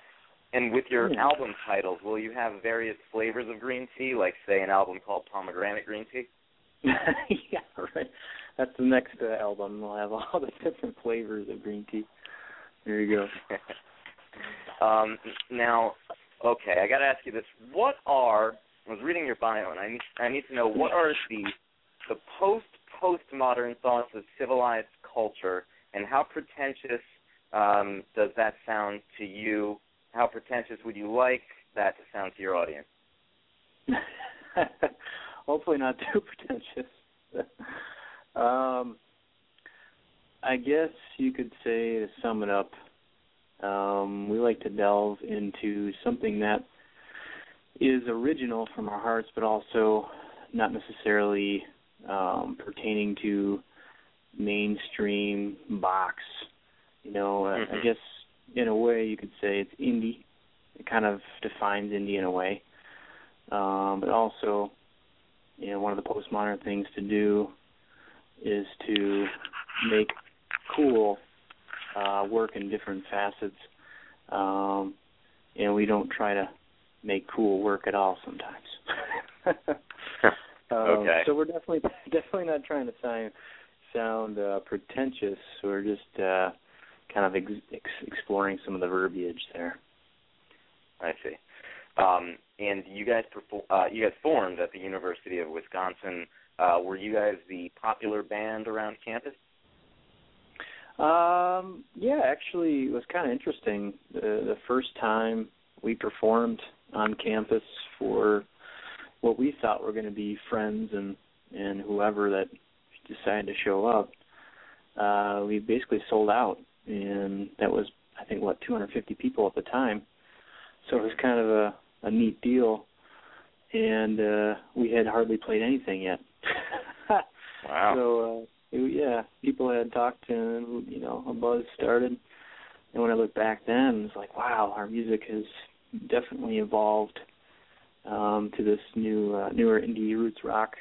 And with your Yeah. album titles, will you have various flavors of green tea, like say an album called Pomegranate Green Tea? [LAUGHS] yeah, right. That's the next uh, album. We'll have all [LAUGHS] the different flavors of green tea. There you go. [LAUGHS] um, now, okay, I got to ask you this: What are? I was reading your bio, and I need I need to know what are the the post postmodern thoughts of civilized culture, and how pretentious um, does that sound to you? How pretentious would you like that to sound to your audience? [LAUGHS] Hopefully not too [LAUGHS] pretentious. um, I guess you could say to sum it up, um, we like to delve into something that is original from our hearts, but also not necessarily um, pertaining to mainstream box. You know, uh, I guess in a way you could say it's indie. It kind of defines indie in a way, um, but also, you know, one of the postmodern things to do is to make cool uh, work in different facets. Um, and we don't try to make cool work at all sometimes. [LAUGHS] Um, Okay. So we're definitely [LAUGHS] definitely not trying to sound sound uh, pretentious. We're just uh, kind of ex- ex- exploring some of the verbiage there. I see. Um, and you guys uh, you guys formed at the University of Wisconsin. Uh, were you guys the popular band around campus? Um, yeah, actually, it was kind of interesting. The, the first time we performed on campus for what we thought were going to be friends and and whoever that decided to show up, uh, we basically sold out, and that was I think what 250 people at the time. So it was kind of a a neat deal, and uh, we had hardly played anything yet. [LAUGHS] Wow. So uh, it, yeah, people had talked and you know a buzz started. And when I look back then, it's like wow, our music has definitely evolved um, to this new uh, newer indie roots rock,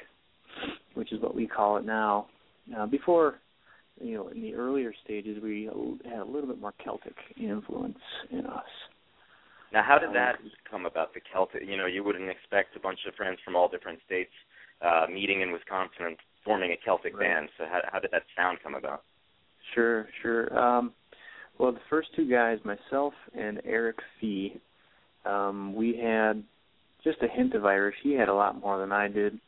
which is what we call it now. Uh, before, you know, in the earlier stages, we had a little bit more Celtic influence in us. Now, how did Um, that come about? The Celtic, you know, you wouldn't expect a bunch of friends from all different states uh, meeting in Wisconsin and forming a Celtic Right. band. So, how, how did that sound come about? Sure, sure. Um, well, the first two guys, myself and Eric Fee, um, we had just a hint of Irish. He had a lot more than I did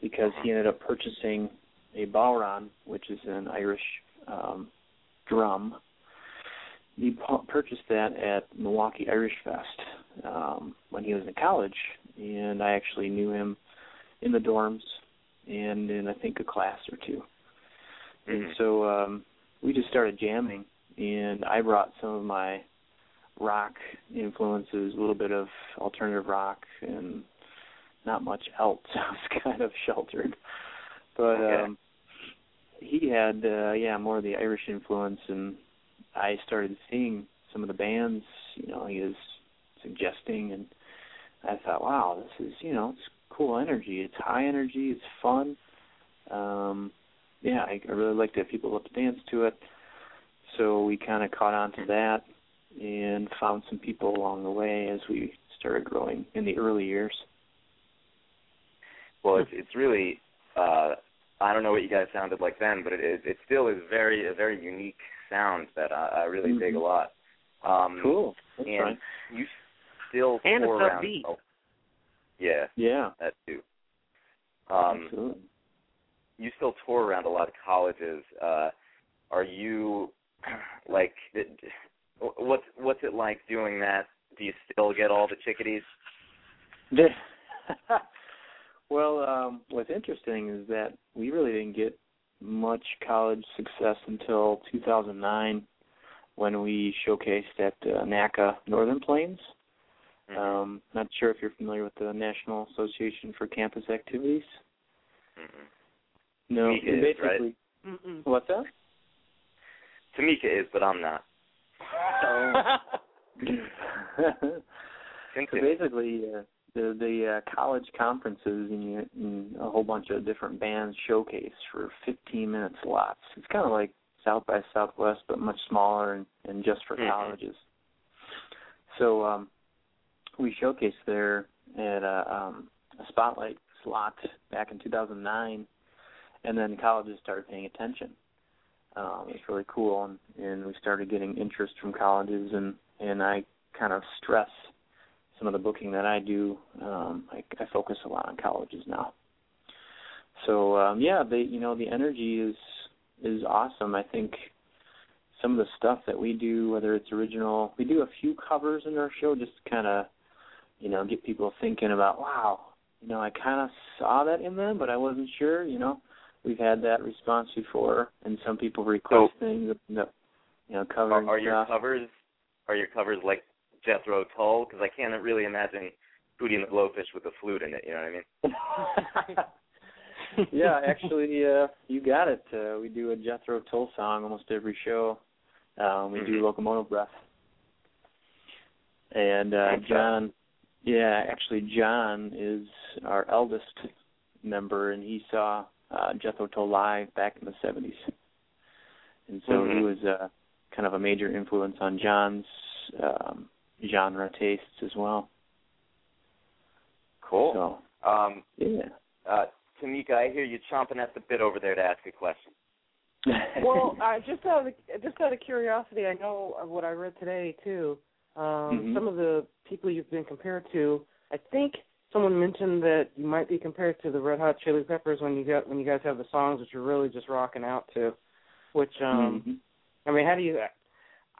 because he ended up purchasing a bodhran, which is an Irish um, drum. He pu- purchased that at Milwaukee Irish Fest um, when he was in college, and I actually knew him in the dorms and in I think a class or two. And Mhm. so um we just started jamming and I brought some of my rock influences, a little bit of alternative rock and not much else. [LAUGHS] I was kind of sheltered. But Okay. um he had uh yeah, more of the Irish influence and I started seeing some of the bands, you know, he was suggesting and I thought, wow, this is, you know, it's cool energy. It's high energy, it's fun. Um yeah, I, I really liked it. People love to dance to it. So we kind of caught on to that and found some people along the way as we started growing in the early years. Well, it's it's really uh I don't know what you guys sounded like then, but it is it still is very a very unique sound that I, I really dig a lot. Um Cool. That's and right. you still And tour it's around upbeat. oh, Yeah, Yeah. that too. Um absolutely. you still tour around a lot of colleges. Uh are you [CLEARS THROAT] like it- what's what's it like doing that? Do you still get all the chickadees? [LAUGHS] [LAUGHS] well, um, what's interesting is that we really didn't get much college success until 2009 when we showcased at uh, NACA Northern Plains. Mhm. Um, not sure if you're familiar with the National Association for Campus Activities. Mhm. No, Tamika and is, right? basically, Mm-mm. what's that? Tamika is, but I'm not. [LAUGHS] [LAUGHS] so Continue. basically, uh, the the uh, college conferences and, you, and a whole bunch of different bands showcase for 15 minute slots. It's kind of like South by Southwest, but much smaller and, and just for Mhm. colleges. So um, we showcased there at a, um, a spotlight slot back in 2009, and then colleges started paying attention. Um, it's really cool, and, and we started getting interest from colleges, and and I kind of stress some of the booking that I do. Um, I, I focus a lot on colleges now. So um, yeah, they you know the energy is is awesome. I think some of the stuff that we do, whether it's original, we do a few covers in our show just to kind of you know get people thinking about wow, you know I kind of saw that in them, but I wasn't sure. You know, we've had that response before, and some people request things, you know, you know covering Are, are your covers are your covers like Jethro Tull? Because I can't really imagine Hootie and the Blowfish with a flute in it. You know what I mean? [LAUGHS] yeah, actually, uh, you got it. Uh, we do a Jethro Tull song almost every show. Um, we do Mhm. Locomotive Breath. And uh, John, yeah, actually, John is our eldest member, and he saw uh, Jethro Tull live back in the 70s. And so he Mhm. was uh, kind of a major influence on John's um, genre tastes as well. Cool. So, Um, yeah. uh, Tamika, I hear you chomping at the bit over there to ask a question. [LAUGHS] well, uh, just out of just out of curiosity, I know what I read today too. Um, Mhm. Some of the people you've been compared to I think someone mentioned that you might be compared to the Red Hot Chili Peppers when you got when you guys have the songs that you're really just rocking out to. Which um Mhm. I mean, how do you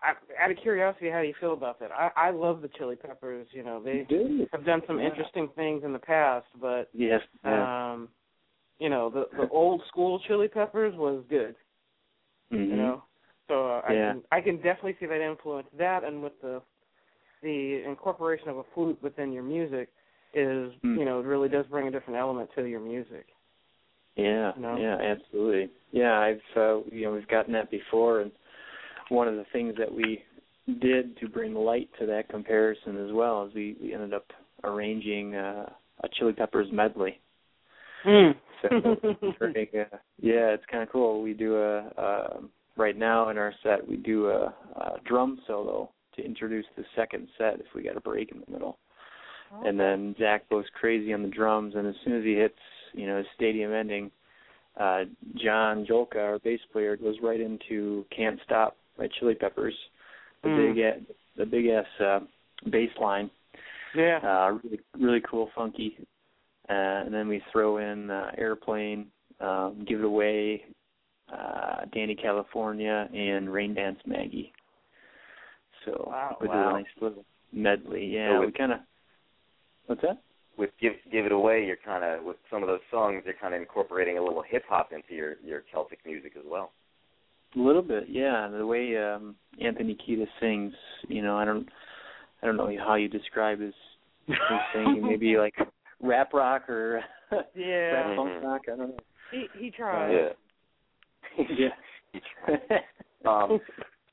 I, out of curiosity, how do you feel about that? I I love the Chili Peppers. You know, they do. have done some Yeah. interesting things in the past, but Yes. yeah. um, you know, the the old school Chili Peppers was good. Mhm. You know, so uh, I Yeah. can I can definitely see that influence. That and with the the incorporation of a flute within your music is Hmm. you know it really does bring a different element to your music. Yeah, No? yeah, absolutely. Yeah, I've uh, you know we've gotten that before, and one of the things that we did to bring light to that comparison as well is we we ended up arranging uh, a Chili Peppers medley. Mm. So [LAUGHS] yeah, it's kind of cool. We do a uh, right now in our set we do a, a drum solo to introduce the second set if we got a break in the middle, and then Zach goes crazy on the drums, and as soon as he hits you know his stadium ending, uh, John Jolka, our bass player, goes right into "Can't Stop" by Chili Peppers, the Mm. big a- the big ass uh, bass line yeah. uh, really really cool, funky. Uh, and then we throw in uh, Aeroplane, um, Give It Away, uh, Dani California, and Rain Dance Maggie. So Wow, we do wow. a nice little medley. Yeah, So we kind of. What's that? With give give it away, you're kind of with some of those songs, you're kind of incorporating a little hip hop into your your Celtic music as well. A little bit, yeah. The way um Anthony Kiedis sings, you know, I don't, I don't know how you describe his, his singing. [LAUGHS] Maybe like rap rock or [LAUGHS] Yeah. rap punk Mhm. rock. I don't know. He he tried. Yeah. yeah. [LAUGHS] Um,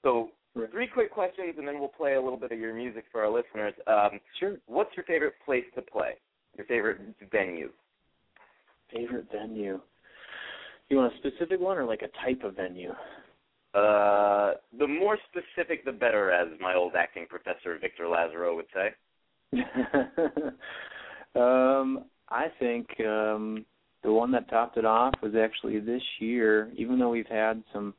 so three quick questions, and then we'll play a little bit of your music for our listeners. Um, Sure. what's your favorite place to play? Your favorite venue? Favorite venue. You want a specific one or like a type of venue? Uh, the more specific, the better, as my old acting professor Victor Lazaro would say. [LAUGHS] um, I think um the one that topped it off was actually this year, even though we've had some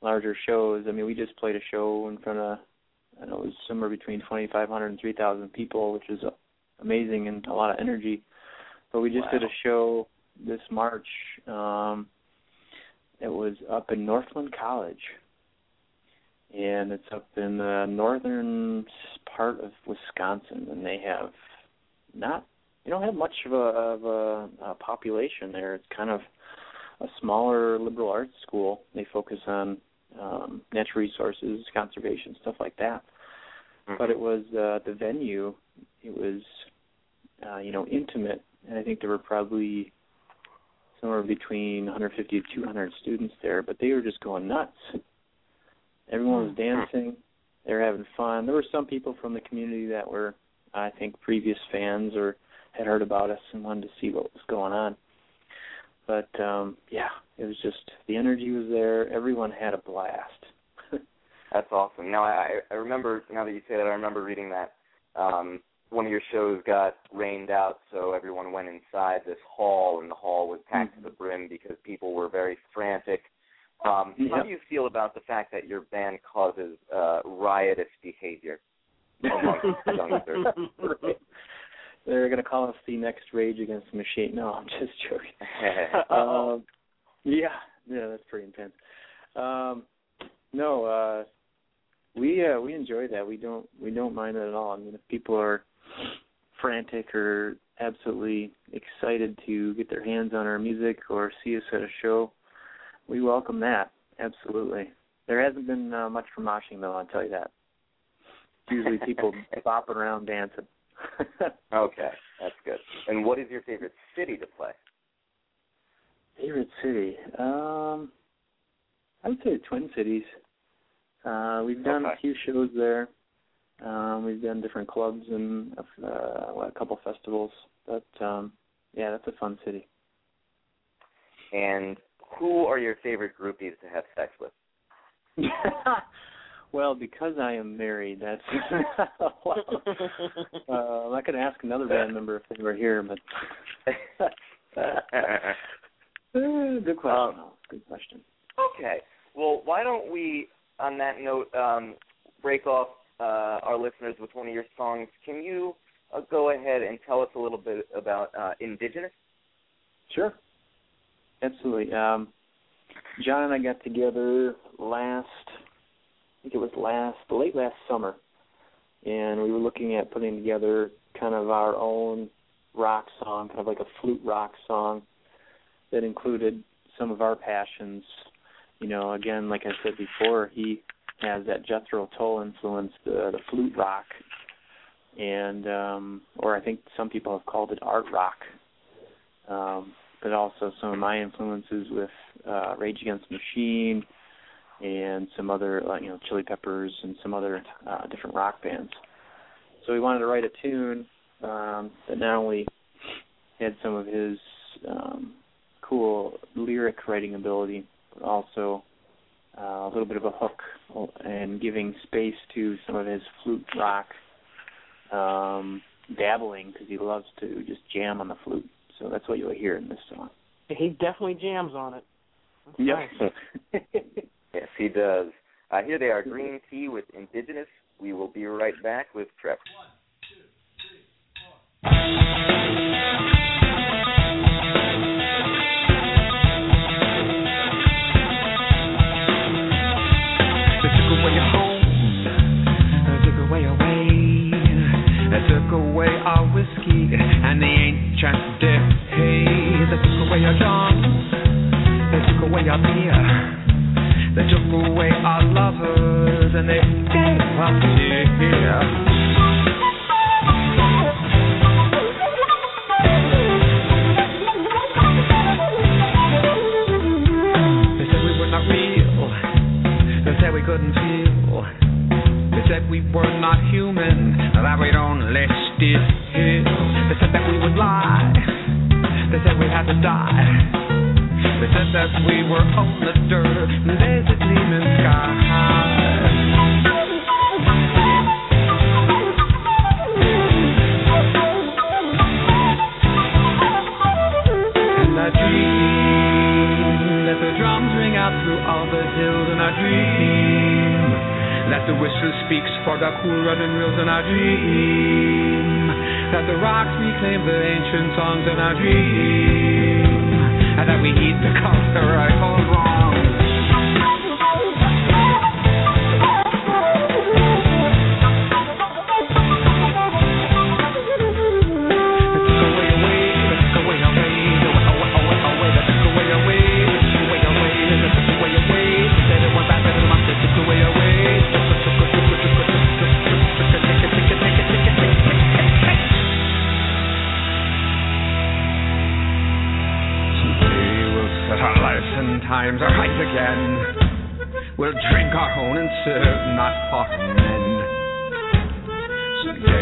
larger shows. I mean, we just played a show in front of I know it was somewhere between 2,500 and 3,000 people, which is amazing and a lot of energy. But we just did a show this March. Um, it was up in Northland College, and it's up in the northern part of Wisconsin, and they have not you don't have much of a of a, a population there. It's kind of a smaller liberal arts school. They focus on um, natural resources, conservation, stuff like that. But it was uh, the venue. It was uh, you know intimate, and I think there were probably somewhere between 150 to 200 students there. But they were just going nuts. Everyone was dancing. They were having fun. There were some people from the community that were, I think, previous fans or had heard about us and wanted to see what was going on. But um yeah, it was just the energy was there. Everyone had a blast. [LAUGHS] That's awesome. Now I I remember now that you say that I remember reading that um one of your shows got rained out so everyone went inside this hall and the hall was packed to the brim because people were very frantic. Um how do you feel about the fact that your band causes uh riotous behavior amongst [LAUGHS] youngsters? [LAUGHS] They're gonna call us the next Rage Against the Machine. No, I'm just joking. [LAUGHS] um, yeah, yeah, that's pretty intense. Um, no, uh, we uh, we enjoy that. We don't we don't mind it at all. I mean, if people are frantic or absolutely excited to get their hands on our music or see us at a show, we welcome that. Absolutely. There hasn't been uh, much for moshing though. I'll tell you that. It's usually people [LAUGHS] bopping around dancing. [LAUGHS] okay, that's good. And what is your favorite city to play? Favorite city? Um, I would say the Twin Cities. Uh, we've done Okay. a few shows there. Um, we've done different clubs and uh, a couple festivals. But um, yeah, that's a fun city. And who are your favorite groupies to have sex with? [LAUGHS] well, because I am married, that's. [LAUGHS] well, [LAUGHS] uh, I'm not going to ask another band member if they were here, but. Good question. Um, good question. Okay. Well, why don't we, on that note, um, break off uh, our listeners with one of your songs? Can you uh, go ahead and tell us a little bit about uh, Indigenous? Sure. Absolutely. Um, John and I got together last, I think it was last, late last summer, and we were looking at putting together kind of our own rock song, kind of like a flute rock song that included some of our passions. You know, again, like I said before, he has that Jethro Tull influence, the, flute rock, and um, or I think some people have called it art rock. Um, but also some of my influences with uh, Rage Against the Machine and some other, you know, Chili Peppers and some other uh, different rock bands. So we wanted to write a tune um, that not only had some of his um, cool lyric writing ability, but also uh, a little bit of a hook and giving space to some of his flute rock um, dabbling because he loves to just jam on the flute. So that's what you'll hear in this song. He definitely jams on it. That's Yep. nice. [LAUGHS] Yes, he does. Uh, here they are, Green Tea with Indigenous. We will be right back with Trevor. They whiskey, and the ancient just. Hey, they took away your job, they took away your beer, they took away our lovers, and they gave up here. couldn't feel. They said we were not human, that we'd only still. They said that we would lie. They said we had to die. They said that we were on the dirt, and there's a gleaming sky. Dream that the drums ring out through all the hills, and I dream that the whistle speaks for the cool running rills, in our dream that the rocks reclaim the ancient songs, in our dream and that we heed the call to right wrong.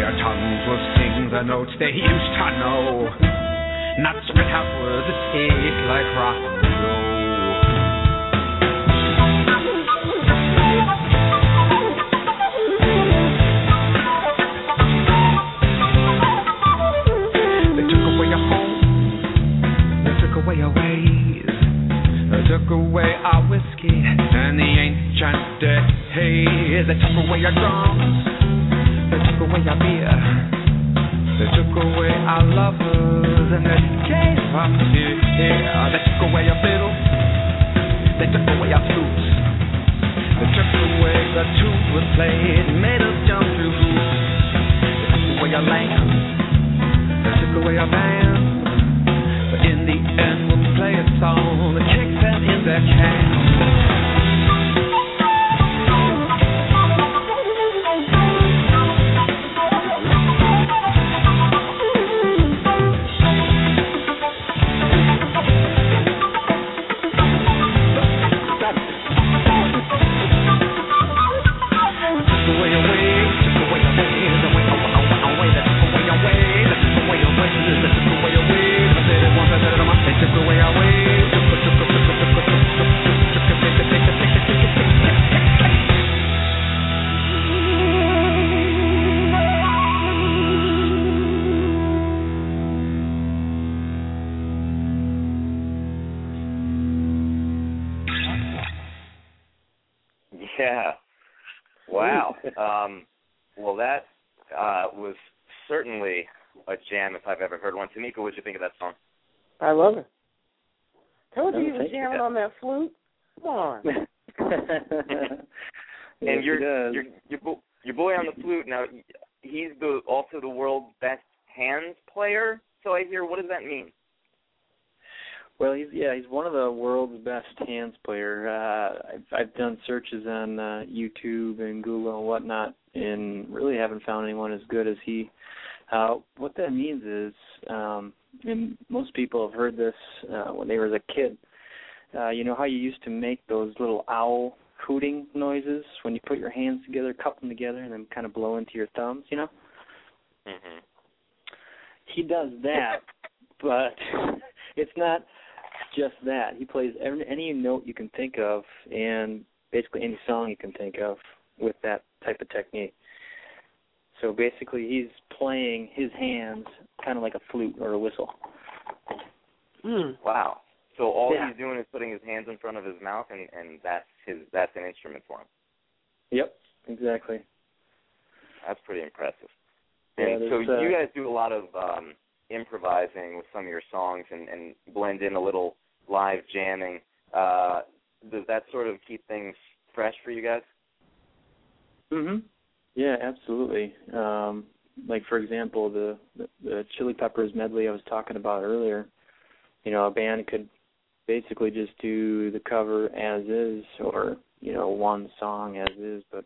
Our tongues will sing the notes they used to know. Not spit out words that taste like rock and roll. They took away your home. They took away your ways. They took away our whiskey and the ancient days. They took away your drums when you're beer. Player. So I hear. What does that mean? Well, he's yeah, he's one of the world's best hands player. Uh, I've I've done searches on uh, YouTube and Google and whatnot, and really haven't found anyone as good as he. Uh, what that means is, um, and most people have heard this uh, when they were a kid. Uh, you know how you used to make those little owl hooting noises when you put your hands together, cup them together, and then kind of blow into your thumbs. You know, hmm he does that, but [LAUGHS] it's not just that. He plays every, any note you can think of, and basically any song you can think of with that type of technique. So basically, he's playing his hands kind of like a flute or a whistle. Mm. Wow. So all Yeah. he's doing is putting his hands in front of his mouth, and and that's his that's an instrument for him. Yep, exactly. That's pretty impressive. Yeah, And so uh, you guys do a lot of um, improvising with some of your songs and, and blend in a little live jamming. Uh, does that sort of keep things fresh for you guys? Mhm. Yeah, absolutely. Um, like for example, the, the the Chili Peppers medley I was talking about earlier. You know, a band could basically just do the cover as is, or you know, one song as is, but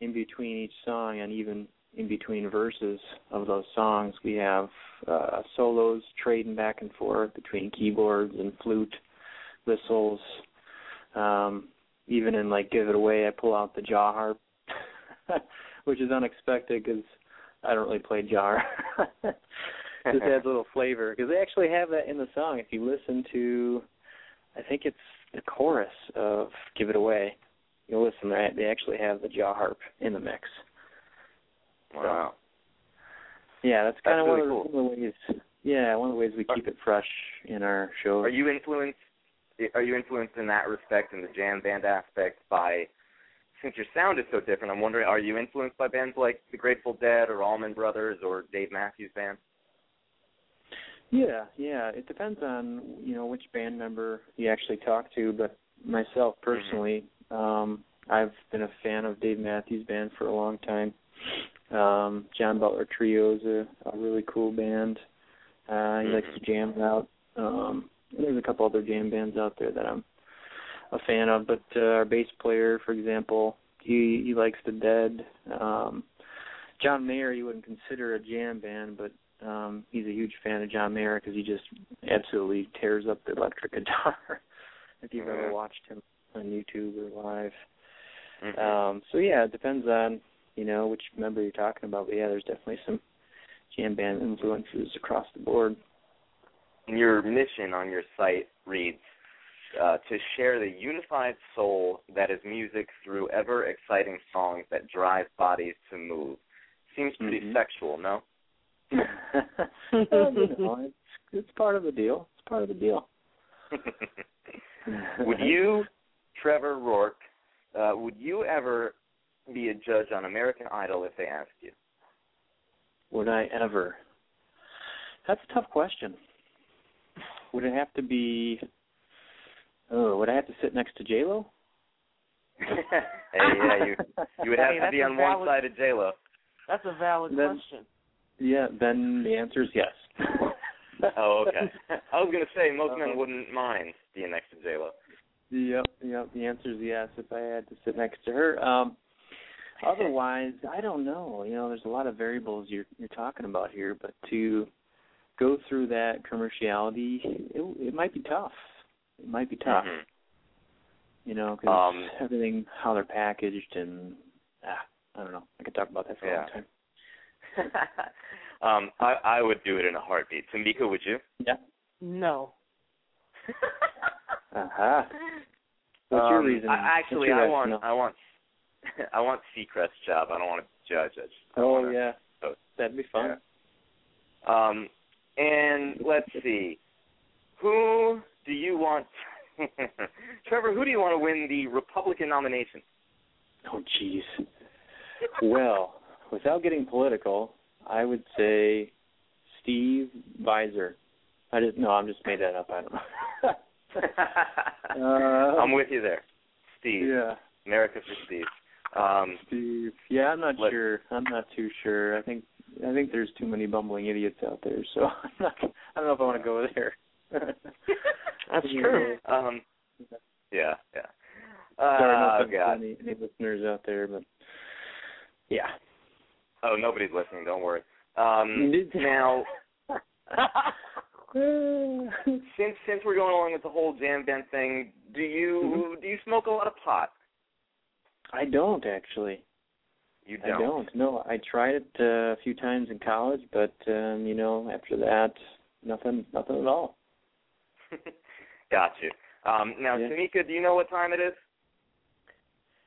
in between each song and even in between verses of those songs, we have uh, solos trading back and forth between keyboards and flute, whistles. Um, even in like Give It Away, I pull out the jaw harp, [LAUGHS] which is unexpected because I don't really play jar. [LAUGHS] Just adds a little flavor because they actually have that in the song. If you listen to, I think it's the chorus of Give It Away, you'll listen. They they actually have the jaw harp in the mix. Wow. Yeah, that's kind That's of really one, of the, one of the ways. Yeah, one of the ways we keep it fresh in our shows. Are you influenced? Are you influenced in that respect, in the jam band aspect, by since your sound is so different? I'm wondering, are you influenced by bands like the Grateful Dead or Allman Brothers or Dave Matthews Band? Yeah, yeah. It depends on you know which band member you actually talk to, but myself personally, um, I've been a fan of Dave Matthews Band for a long time. Um, John Butler Trio is a, a really cool band. Uh, he likes to jam out. Um, there's a couple other jam bands out there that I'm a fan of, but uh, our bass player, for example, he he likes the Dead. Um, John Mayer, you wouldn't consider a jam band, but um, he's a huge fan of John Mayer because he just absolutely tears up the electric [LAUGHS] guitar. if you've ever Mhm. watched him on YouTube or live. Mhm. Um, so yeah, it depends on you know which member you're talking about. But yeah, there's definitely some jam band influences across the board. And your mission on your site reads uh, to share the unified soul that is music through ever exciting songs that drive bodies to move. Seems pretty Mhm. sexual, no? well, [LAUGHS] you know, it's it's part of the deal. It's part of the deal. [LAUGHS] would you, Trevor Roark, uh, would you ever be a judge on American Idol if they asked you? Would I ever? That's a tough question. Would it have to be? Oh, would I have to sit next to J Lo? [LAUGHS] hey, yeah, you you would have Hey, to be on valid- one side of J Lo. That's a valid Then- question. Yeah, then the answer is yes. [LAUGHS] Oh, okay. I was gonna say most men wouldn't mind being next to J Lo. Yep, yep. The answer is yes. If I had to sit next to her, um, [LAUGHS] otherwise, I don't know. You know, there's a lot of variables you're you're talking about here, but to go through that commerciality, it it might be tough. It might be tough. Mhm. You know, because Um, everything how they're packaged and ah, I don't know. I could talk about that for a long time. [LAUGHS] [LAUGHS] um, I I would do it in a heartbeat. Tamika, would you? Yeah. No. Uh-huh. What's your Um, reason? I, actually, your I want rationale? I want [LAUGHS] I want Seacrest's job. I don't want to judge. I just I Oh yeah, that'd be fun. Um, and let's see, who do you want? [LAUGHS] Trevor, who do you want to win the Republican nomination? Oh jeez. well, without getting political, I would say Steve Visor. I just no, I'm just made that up. I don't know. [LAUGHS] uh, I'm with you there, Steve. yeah, America for Steve. Um, Steve. Yeah, I'm not Let- sure. I'm not too sure. I think I think there's too many bumbling idiots out there, so [LAUGHS] I'm not. I don't know if I want to go there. [LAUGHS] That's true. um, yeah, yeah. Sorry, no God. any, any listeners out there, but yeah. Oh, nobody's listening. Don't worry. Um, [LAUGHS] now, since since we're going along with the whole jam band thing, do you Mm-hmm. do you smoke a lot of pot? I don't actually. You I don't. No, I tried it uh, a few times in college, but um, you know, after that, nothing, nothing at all. [LAUGHS] Got you. Um, now, Yeah. Tamika, do you know what time it is?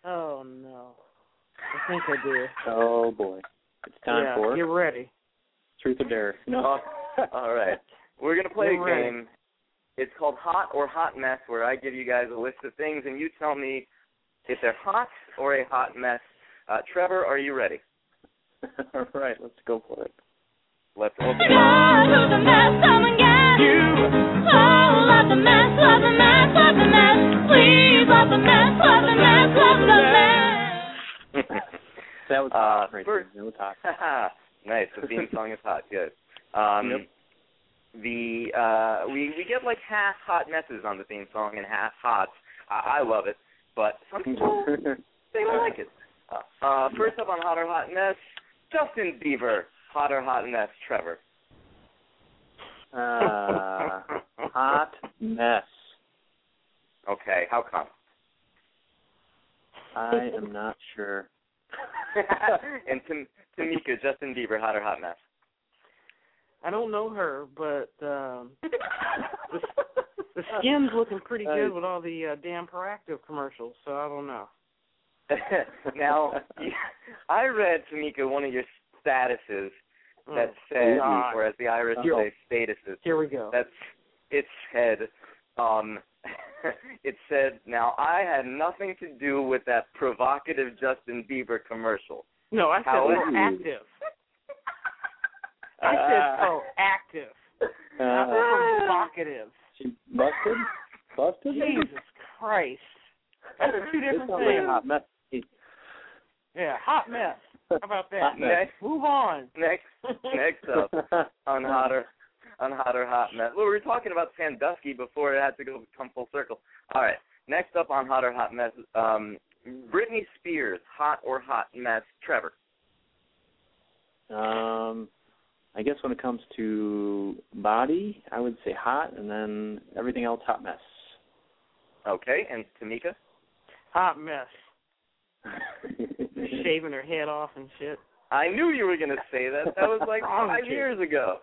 Oh no. I think I do. [LAUGHS] Oh boy, it's time for yeah, for get ready. truth or dare. No. Oh, all right. We're gonna play You're a right. game. It's called Hot or Hot Mess, where I give you guys a list of things, and you tell me if they're hot or a hot mess. Uh, Trevor, are you ready? [LAUGHS] all right, let's go for it. Let's open it. God, who's a mess? Come and get you. Oh, love the mess, love the mess, love the mess. Please love the mess, love the mess, love the mess. [LAUGHS] That was Uh, hot right first- there. That was hot. [LAUGHS] nice. The theme song is hot. Good. Um, Yep. The uh, we we get like half hot messes on the theme song and half hots. I, I love it, but some [LAUGHS] people they don't like it. Uh, uh, first up on hot or hot mess, Justin Bieber. Hot or hot mess, Trevor. uh, hot mess. Okay, how come? I am not sure. [LAUGHS] and Tam- Tamika, Justin Bieber, hot or hot mess? I don't know her, but um [LAUGHS] the, the skin's looking pretty [LAUGHS] good with all the uh, damn proactive commercials, so I don't know. [LAUGHS] now, [LAUGHS] I read Tamika one of your statuses that Oh, said, God. or as the Irish Uh-oh. say, statuses. Here we go. That's it said. Um, it said. Now, I had nothing to do with that provocative Justin Bieber commercial. No, I said However- proactive. I said proactive, not Uh, provocative. She busted? Busted? Jesus Christ. That's are two different sounds like a things. hot mess. Yeah, hot mess. How about that? Hot mess. Next, Move on. next, next up [LAUGHS] on hotter, on hotter hot mess. Well, we were talking about Sandusky before it had to go come full circle. All right, next up on hotter hot mess, um, Britney Spears, hot or hot mess, Trevor. Um, I guess when it comes to body, I would say hot, and then everything else hot mess. Okay, and Tamika. Hot mess. [LAUGHS] Shaving her head off and shit. I knew you were going to say that. That was like [LAUGHS] five you? years ago.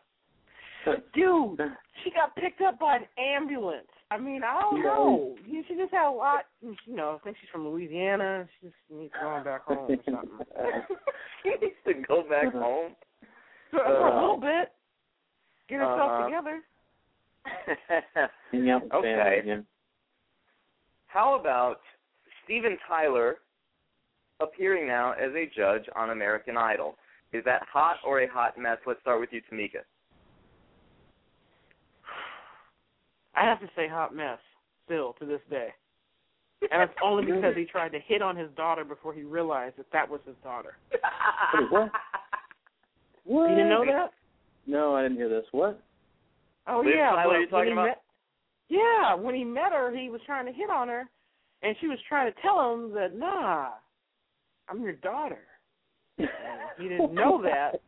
Dude, she got picked up by an ambulance. I mean, I don't know. You- She just had a lot. You know, I think she's from Louisiana. She just needs going back home or something. [LAUGHS] she needs to go back home. For, for a Uh, little bit. Get herself uh-huh. together. Hang out with Okay. again. How about Steven Tyler appearing now as a judge on American Idol? Is that hot or a hot mess? Let's start with you, Tamika. I have to say hot mess still to this day. And it's only because he tried to hit on his daughter before he realized that that was his daughter. Wait, what? [LAUGHS] What? You didn't know that? No, I didn't hear this. What? Oh Liv yeah, Tyler but you're talking about? Met, yeah, when he met her, he was trying to hit on her, and she was trying to tell him that, nah, I'm your daughter. And he didn't know [LAUGHS] that. This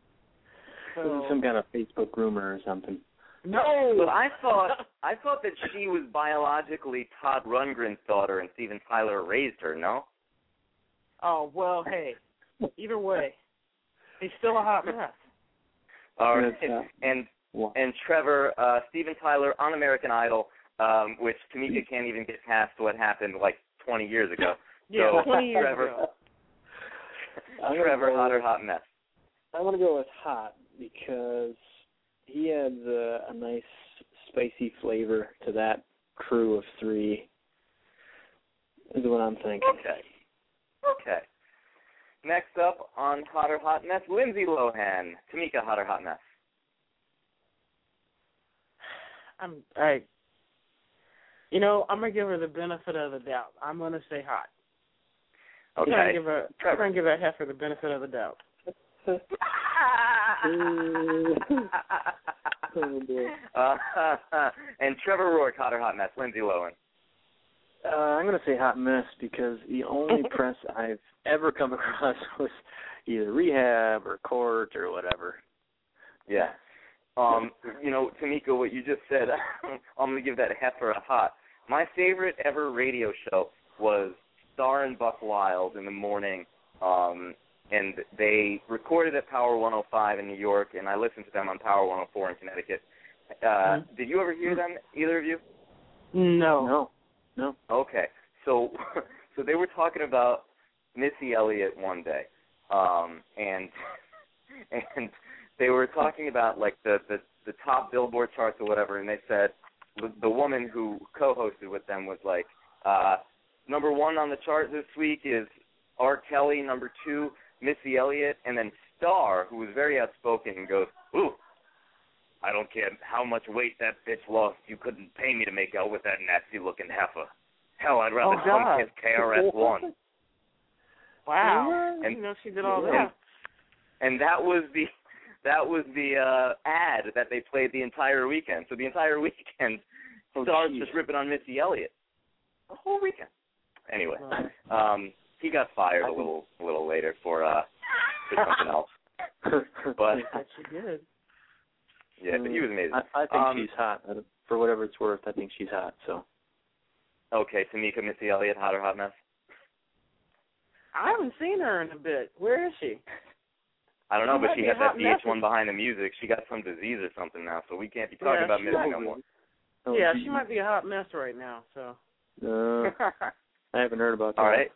So is some kind of Facebook rumor or something. no, But I thought I thought that she was biologically Todd Rundgren's daughter, and Steven Tyler raised her. No. Oh well, hey, either way, he's still a hot mess. All right. Yes, [LAUGHS] And Well, and Trevor, uh, Steven Tyler on American Idol, um, which Tamika can't even get past what happened like 20 years ago. [LAUGHS] Yeah, So, twenty years Trevor, ago. [LAUGHS] Trevor, go hot or hot mess? I'm gonna go with hot because he adds a, a nice spicy flavor to that crew of three. Is what I'm thinking. Okay. Okay. Next up on Hot or Hot Mess, Lindsay Lohan. Tamika, Hot or Hot Mess? I'm I you know, I'm gonna give her the benefit of the doubt. I'm gonna say hot. I'm Okay. gonna give her I'm Trevor. gonna give that heifer the benefit of the doubt. [LAUGHS] [LAUGHS] Oh. Uh, [LAUGHS] and Trevor Roark, Hot or Hot Mess, Lindsay Lohan. Uh, I'm gonna say hot mess because the only [LAUGHS] press I've ever come across [LAUGHS] was either rehab or court or whatever. Yeah. Um, you know, Tamika, what you just said, [LAUGHS] I'm gonna give that heifer a hot. My favorite ever radio show was Star and Buc Wild in the morning. Um, and they recorded at Power 105 in New York, and I listened to them on Power 104 in Connecticut. Uh, Mhm. Did you ever hear them, either of you? No. No, no. Okay, so [LAUGHS] so they were talking about Missy Elliott one day, um, and [LAUGHS] and they were talking about like the the the top Billboard charts or whatever, and they said the, woman who co-hosted with them was like, uh, number one on the chart this week is R. Kelly, number two Missy Elliott, and then Star, who was very outspoken, goes, ooh. I don't care how much weight that bitch lost. You couldn't pay me to make out with that nasty looking heifer. Hell, I'd rather Oh, come God. kiss KRS One. Wow. I And- didn't know she did all and, that. and that was the that was the uh ad that they played the entire weekend. So the entire weekend, Oh, Star's jeez. just ripping on Missy Elliott. The whole weekend. Anyway, Wow. um, he got fired a little a little later for uh for something else. [LAUGHS] But Yes, she did. Yeah, but he was amazing. I, I think Um, she's hot. For whatever it's worth, I think she's hot. So Okay, Tamika, Missy Elliott, hot or hot mess? I haven't seen her in a bit. Where is she? I don't know, She but she be got a that. VH1 behind the music. She got some disease or something now, so we can't be talking Yeah, about Missy might no more. Oh, yeah, geez. she might be a hot mess right now. So. Uh, I haven't heard about that. All right.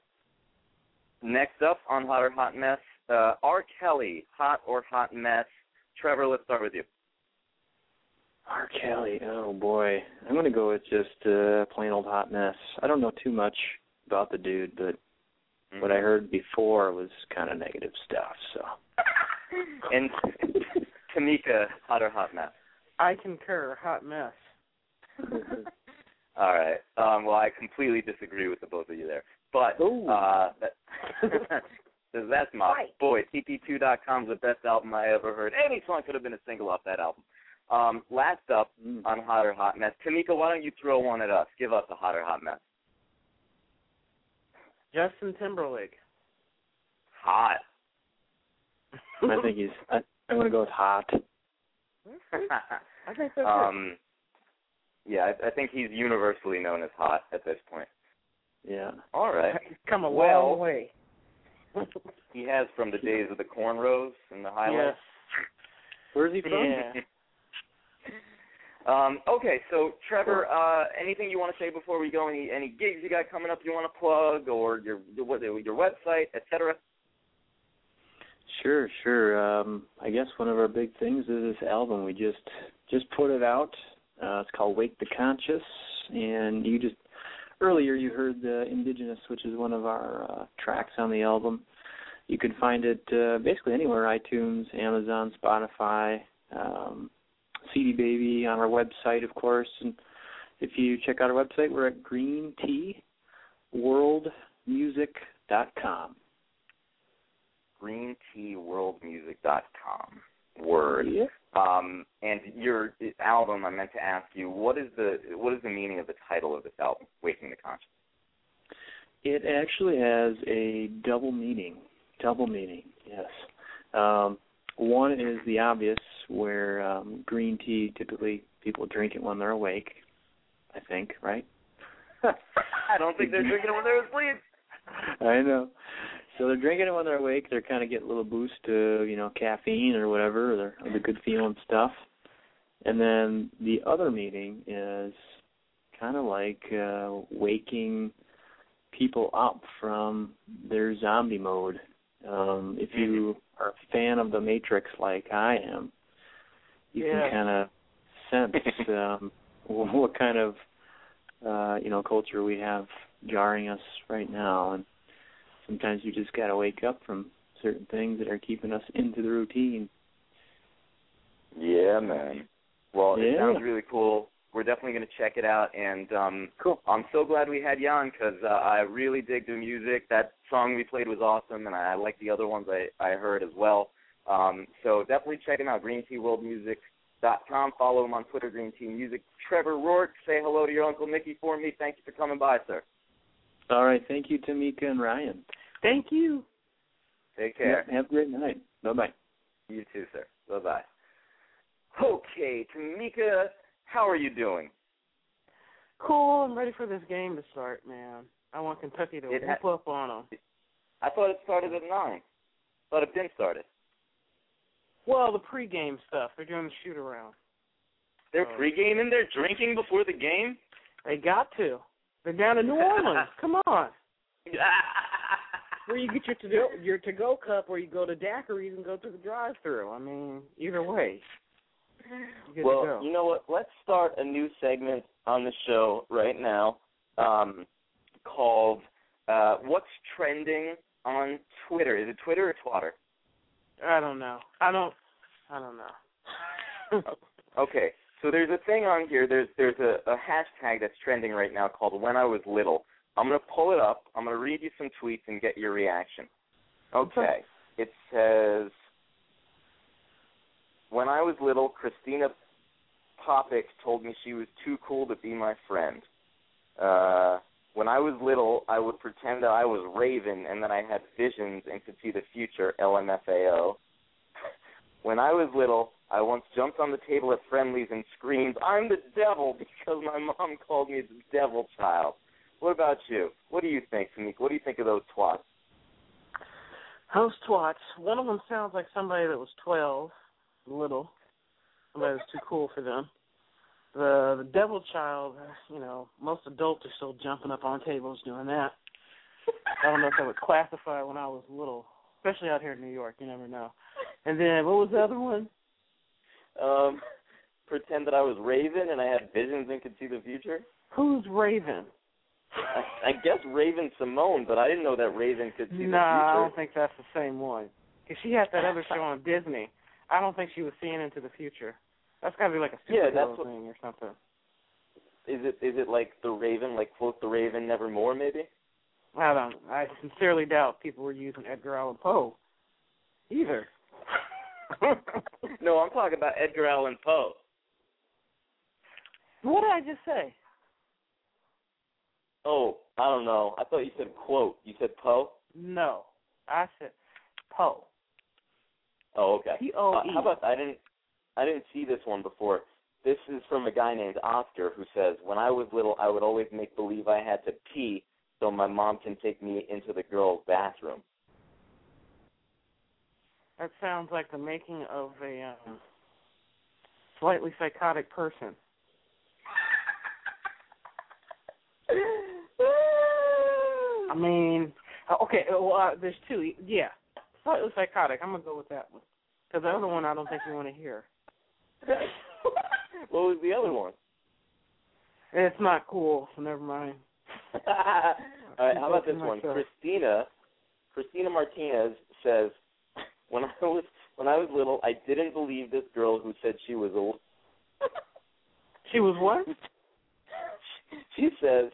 Next up on Hot or Hot Mess, uh, R. Kelly, hot or hot mess. Trevor, let's start with you. R. Kelly. Oh boy, I'm gonna go with just uh, plain old hot mess. I don't know too much about the dude, but what I heard before was kind of negative stuff. So And Tamika, hot or hot mess. I concur. Hot mess. [LAUGHS] All right. Um, well, I completely disagree with the both of you there, but Ooh. uh, that, [LAUGHS] that's my boy. TP2.com is the best album I ever heard. Any song could have been a single off that album. Um, last up Mm. on Hot or Hot Mess, Tamika, why don't you throw one at us? Give us a Hot or Hot Mess. Justin Timberlake. Hot. I think he's. I, I'm gonna go with hot. I think that's um, yeah, I, I think he's universally known as hot at this point. Yeah. All right. it. Come a Well, long way. He has from the days of the cornrows and the highlights. Where's he from? Yeah. Um, okay, so Trevor, uh, anything you want to say before we go? Any any gigs you got coming up you want to plug, or your your, your website, etc. Sure, sure. Um, I guess one of our big things is this album. We just just put it out. Uh, it's called Wake the Conscious, and you just earlier you heard the Indigenous, which is one of our uh, tracks on the album. You can find it uh, basically anywhere: iTunes, Amazon, Spotify, um, CD Baby, on our website, of course. And if you check out our website, we're at greenteaworldmusic.com. GreenTeaWorldMusic.com. Word. Yeah. Um, and your album, I meant to ask you, what is the what is the meaning of the title of this album, Waking the Conscious? It actually has a double meaning. Double meaning, yes. Um, one is the obvious, where um, green tea typically people drink it when they're awake. I think, right? [LAUGHS] I don't think they're drinking it when they're asleep. I know. So they're drinking it when they're awake. They're kind of getting a little boost to you know caffeine or whatever, or, their- or the good feeling stuff. And then the other meaning is kind of like uh, waking people up from their zombie mode. Um, if you are a fan of the Matrix like I am, you Yeah. can kind of sense [LAUGHS] um, what kind of uh, you know culture we have jarring us right now, and sometimes you just got to wake up from certain things that are keeping us into the routine. Yeah, man. Well, it sounds really cool. We're definitely going to check it out, and um, Cool. I'm so glad we had you on because uh, I really dig the music. That song we played was awesome, and I like the other ones I, I heard as well. Um, so definitely check him out, greenteaworldmusic.com. Follow him on Twitter, Green Tea Music. Trevor Roark, say hello to your Uncle Mickey for me. Thank you for coming by, sir. All right. Thank you, Tamika and Ryan. Thank you. Take care. Yeah, have a great night. Bye bye. You too, sir. Bye bye. Okay, Tamika, how are you doing? Cool. I'm ready for this game to start, man. I want Kentucky to It whoop ha- up on them. I thought it started at nine. Thought it didn't start it. Well, the pregame stuff. They're doing the shoot around. They're Oh. pre-gaming. They're drinking before the game. They got to. They're down in New [LAUGHS] Orleans. Come on. [LAUGHS] Where you get your to go your to go cup, or you go to daiquiris and go through the drive-through. I mean, either way. Well, you know what? Let's start a new segment on the show right now, um, called uh, "What's Trending on Twitter." Is it Twitter or Twitter? I don't know. I don't. I don't know. [LAUGHS] Okay, so there's a thing on here. There's there's a, a hashtag that's trending right now called "When I Was Little." I'm gonna pull it up. I'm gonna read you some tweets and get your reaction. Okay. It says, "When I was little, Christina Popik told me she was too cool to be my friend. Uh, when I was little, I would pretend that I was Raven and that I had visions and could see the future. LMFAO. [LAUGHS] When I was little, I once jumped on the table at Friendly's and screamed, "I'm the devil!" [LAUGHS] because my mom called me the devil child. What about you? What do you think, Tamika? What do you think of those twats? Those twats. One of them sounds like somebody that was twelve, little. Somebody was too cool for them. The the devil child, you know, most adults are still jumping up on tables doing that. I don't know if that would classify when I was little, especially out here in New York. You never know. And then what was the other one? Um, pretend that I was Raven and I had visions and could see the future. Who's Raven? I, I guess Raven Symoné, but I didn't know that Raven could see No, the future. No, I don't think that's the same one. Cause she had that other show on Disney. I don't think she was seeing into the future. That's got to be like a Yeah, superhero what- thing or something. Is it is it like the Raven, like quote the Raven nevermore, maybe? I don't. I sincerely doubt people were using Edgar Allan Poe either. [LAUGHS] no, I'm talking about Edgar Allan Poe. what did I just say? Oh, I don't know. I thought you said quote. You said Poe. No, I said Poe. Oh, okay. P O Uh, E. how about I didn't I didn't see this one before. This is from a guy named Oscar who says, "When I was little, I would always make believe I had to pee so my mom can take me into the girls' bathroom." That sounds like the making of a um, slightly psychotic person. [LAUGHS] I mean, uh, okay, uh, well, uh, there's two. Yeah, slightly psychotic. I'm gonna go with that one. Because the other one, I don't think you want to hear. [LAUGHS] what was the other one? It's not cool, so never mind. [LAUGHS] All right, how about this one? myself. Christina, Christina Martinez says, "When I was when I was little, I didn't believe this girl who said she was a." [LAUGHS] She was what? she says,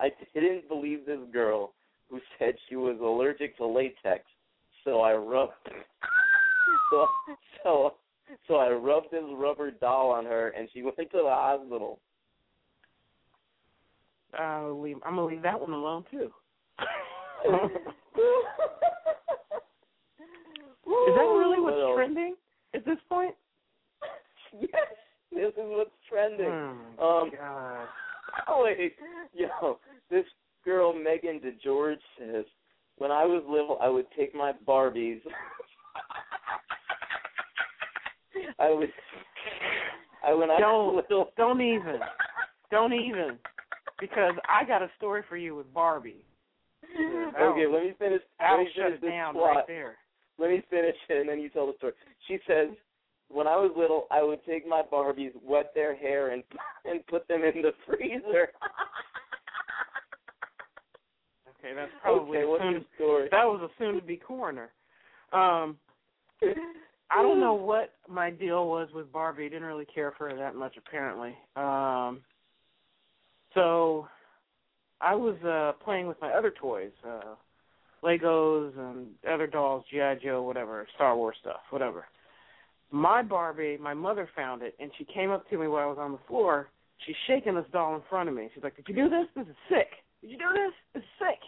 "I didn't believe this girl who said she was allergic to latex, so I rubbed [LAUGHS] so so so I rubbed this rubber doll on her, and she went to the hospital." I'll leave, I'm gonna leave that one alone too. [LAUGHS] Is that really what's What else? trending at this point? [LAUGHS] Yes, this is what's trending. Oh, Um, God. Wait, yo, this girl Megan DeGeorge says, when I was little, I would take my Barbies. I would, I when I Don't- was little. Don't even. Don't even. Because I got a story for you with Barbie. Okay, let me finish. Let me finish it this down plot. right there. Let me finish it, and then you tell the story. She says, when I was little, I would take my Barbies, wet their hair, and and put them in the freezer. Okay, that's probably okay, what's soon your story? that was a soon-to-be coroner. Um, I don't know what my deal was with Barbie. I didn't really care for her that much, apparently. Um, so I was uh playing with my other toys, uh Legos and other dolls, GI Joe, whatever, Star Wars stuff, whatever. My Barbie, my mother found it, and she came up to me while I was on the floor. She's shaking this doll in front of me. She's like, "Did you do this? This is sick. Did you do this? Is sick."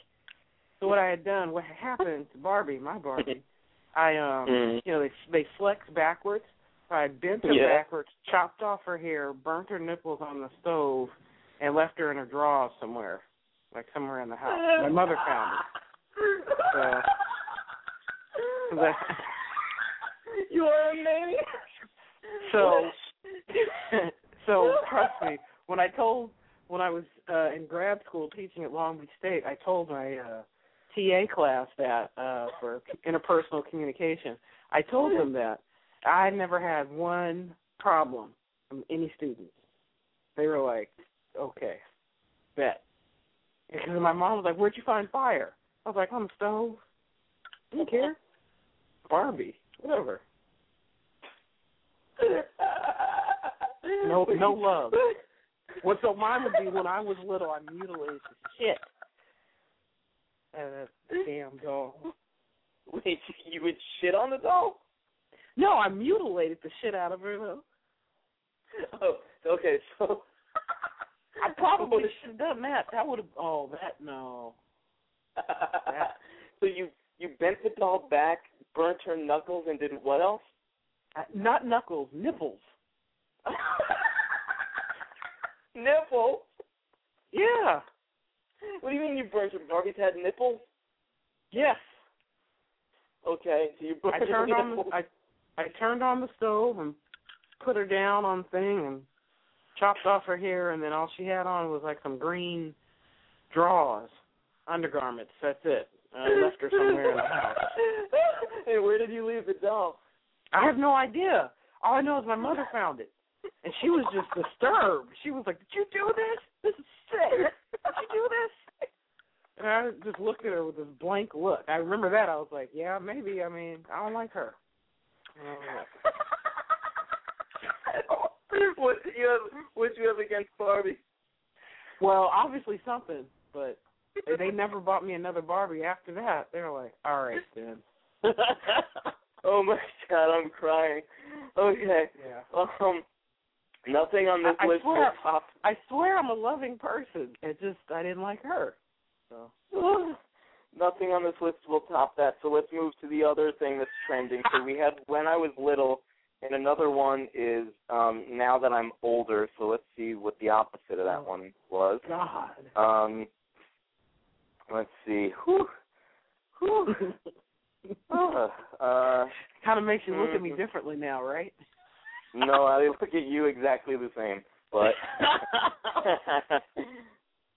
So what I had done, what had happened to Barbie, my Barbie, [LAUGHS] I um, Mhm. you know, they they flexed backwards. So I bent her Yeah. backwards, chopped off her hair, burnt her nipples on the stove, and left her in her drawers somewhere, like somewhere in the house. My mother found it. So, [LAUGHS] you are a maniac. so, [LAUGHS] so trust me. When I told, when I was uh, in grad school teaching at Long Beach State, I told my uh, TA class that uh, for interpersonal communication. I told them that I never had one problem from any students. They were like, "Okay, bet." Because my mom was like, "Where'd you find fire?" I was like, "On the stove." Didn't care. Barbie, whatever. [LAUGHS] No, no love. What so mine would be when I was little, I mutilated the shit out of that damn doll. Wait, you would shit on the doll? No, I mutilated the shit out of her though. Oh, okay. So I probably should have done that. That would have. Oh, that no. [LAUGHS] so you you bent the doll back, burnt her knuckles, and did what else? Uh, Not knuckles, nipples. [LAUGHS] Nipples? Yeah. What do you mean you burnt your Barbie's had nipples? Yes. Okay, so you burnt I turned on the, I I turned on the stove and put her down on the thing and chopped off her hair and then all she had on was like some green drawers, undergarments. That's it. I left her somewhere in the house. [LAUGHS] hey, where did you leave the doll? I have no idea. All I know is my mother found it. And she was just disturbed. She was like, Did you do this? This is sick. Did you do this? And I just looked at her with this blank look. I remember that. I was like, Yeah, maybe. I mean, I don't like her. [LAUGHS] What you have? What you have against Barbie? Well, obviously something, but they- they never bought me another Barbie after that. They were like, All right then. [LAUGHS] oh my god, I'm crying. Okay. Yeah. Um, nothing on this I- I list swear- will top. I swear I'm a loving person. It just I didn't like her. So [SIGHS] Nothing on this list will top that. So let's move to the other thing that's trending. So we had when I was little, and another one is um now that I'm older. So let's see what the opposite of that one was. God. Um, let's see. Whew. Whew. [LAUGHS] Uh, uh, kind of makes you look at me Mhm. differently now, right? No, I look at you exactly the same. But [LAUGHS]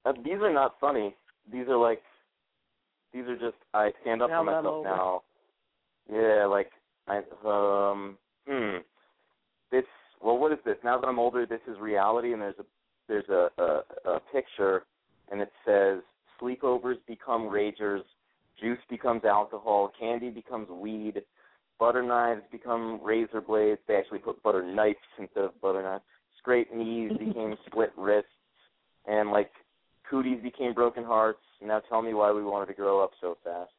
uh, these are not funny. These are like these are just I stand up Now for myself now. Yeah, like I um hmm. This well what is this? Now that I'm older this is reality and there's a there's a, a, a picture and it says sleepovers become ragers, juice becomes alcohol, candy becomes weed, butter knives become razor blades. They actually put butter knives instead of butter knives. Scraped knees became split wrists, and like cooties became broken hearts. Now tell me why we wanted to grow up so fast.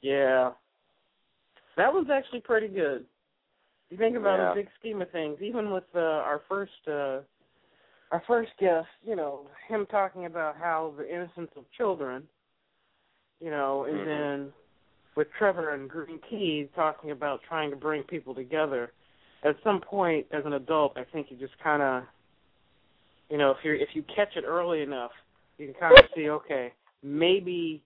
Yeah. That was actually pretty good. You think about Yeah. the big scheme of things, even with uh, our first uh our first guest, you know, him talking about how the innocence of children, you know, and Mhm. then with Trevor and Green Tea talking about trying to bring people together. At some point as an adult, I think you just kind of you know, if you if you catch it early enough, you can kind of see, okay, maybe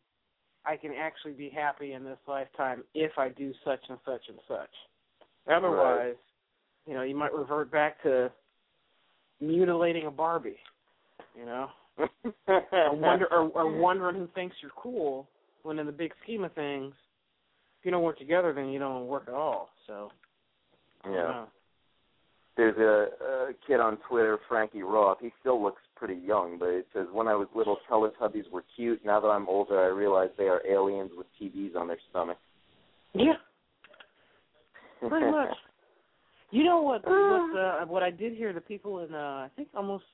I can actually be happy in this lifetime if I do such and such and such. Otherwise, you know, you might revert back to mutilating a Barbie. You know, [LAUGHS] or wonder or, or wondering who thinks you're cool when in the big scheme of things, you don't work together, then you don't work at all. So, Yeah. There's a, a kid on Twitter, Frankie Roth. He still looks pretty young, but it says when I was little, Teletubbies were cute. Now that I'm older, I realize they are aliens with TVs on their stomach. Yeah, [LAUGHS] pretty much. You know what? [LAUGHS] What, uh, what I did hear the people in, uh, I think almost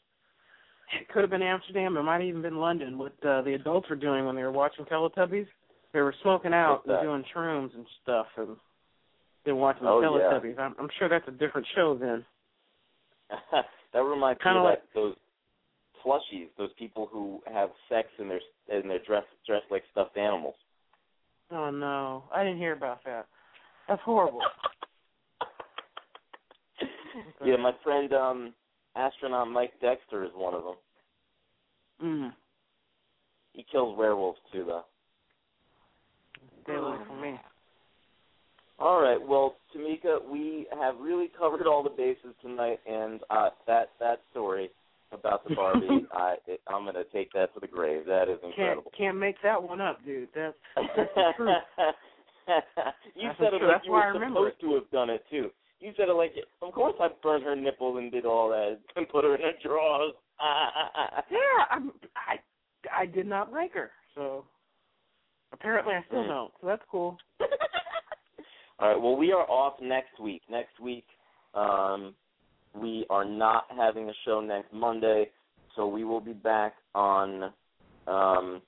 it could have been Amsterdam. It might have even been London. What uh, the adults were doing when they were watching Teletubbies, they were smoking out and doing shrooms and stuff, and then watching Oh, the yeah. Teletubbies. I'm, I'm sure that's a different show then. [LAUGHS] that reminds Kinda me of like- that, those plushies, those people who have sex and they're and they're dressed dressed like stuffed animals. Oh no, I didn't hear about that. That's horrible. [LAUGHS] Yeah, my friend um astronaut Mike Dexter is one of them. Mm. He kills werewolves too, though. Stay away from me. All right, well, Tamika, we have really covered all the bases tonight, and uh, that that story about the Barbie, [LAUGHS] I it, I'm gonna take that to the grave. That is Can't incredible. can't make that one up, dude. That's [LAUGHS] that's the truth. you That's said the it truth. like That's you were remember supposed to have done it too. You said it like, of course I burned her nipples and did all that and put her in her drawers. [LAUGHS] Yeah, I'm, I I did not like her, so apparently I still Hmm. don't. So that's cool. [LAUGHS] All right. Well, we are off next week. Next week, um, we are not having a show next Monday, so we will be back on. Um,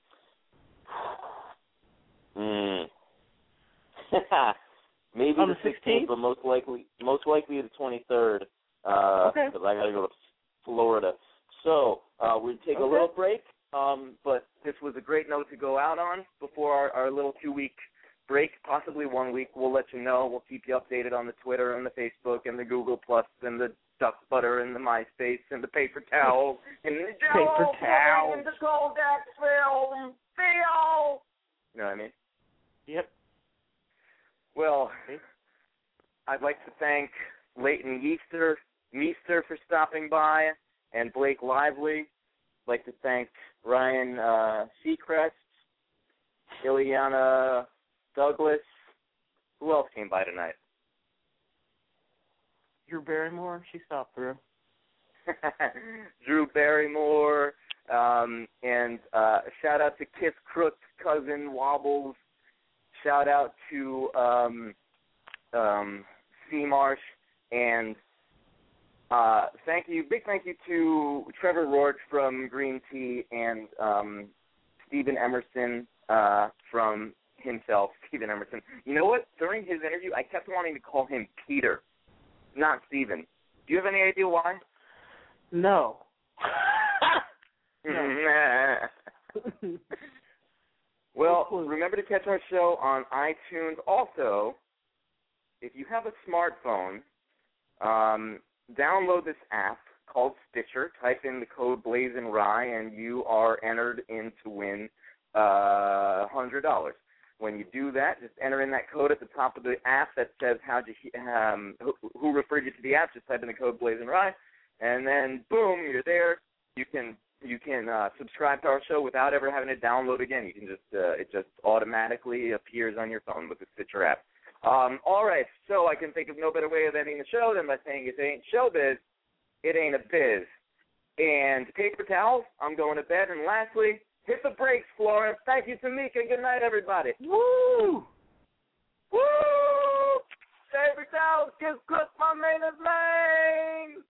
[SIGHS] mm, [LAUGHS] maybe On the 16th? but most likely, most likely the twenty third. Uh, Okay. Because I got to go to Florida. So uh, we take a little break. Um, but this was a great note to go out on before our, our little two week break, possibly one week. We'll let you know. We'll keep you updated on the Twitter and the Facebook and the Google Plus and the duck butter and the MySpace and the paper towel [LAUGHS] and the Paper towel. and the Kodak film video. You know what I mean? Yep. Well, I'd like to thank Leighton Yeaster, Meester for stopping by, and Blake Lively. Like to thank Ryan uh, Seacrest, Illeana Douglas. Who else came by tonight? Drew Barrymore, she stopped through. [LAUGHS] Drew Barrymore, um, and uh, shout out to Kiss Crook's cousin Wobbles. Shout out to um, um, C Marsh, and uh, thank you, big thank you to Trevor Roark from Green Tea and um, Steven Emerson uh, from himself, [LAUGHS] Steven Emerson. You know what? During his interview, I kept wanting to call him Peter, not Steven. Do you have any idea why? No. [LAUGHS] [LAUGHS] well, remember to catch our show on iTunes. Also, if you have a smartphone, um, download this app called Stitcher. Type in the code BlazinRy, and you are entered in to win uh, hundred dollars. When you do that, just enter in that code at the top of the app that says how you um, who, who referred you to the app. Just type in the code BlazinRy, and then boom, you're there. You can you can uh, subscribe to our show without ever having to download again. You can just uh, it just automatically appears on your phone with the Stitcher app. Um, all right, so I can think of no better way of ending the show than by saying it ain't showbiz, it ain't a biz. And paper towels, I'm going to bed. And lastly, hit the brakes, Florence. Thank you, Tamika. Good night, everybody. Woo! Woo! Paper towels, kiss cook, my main is main.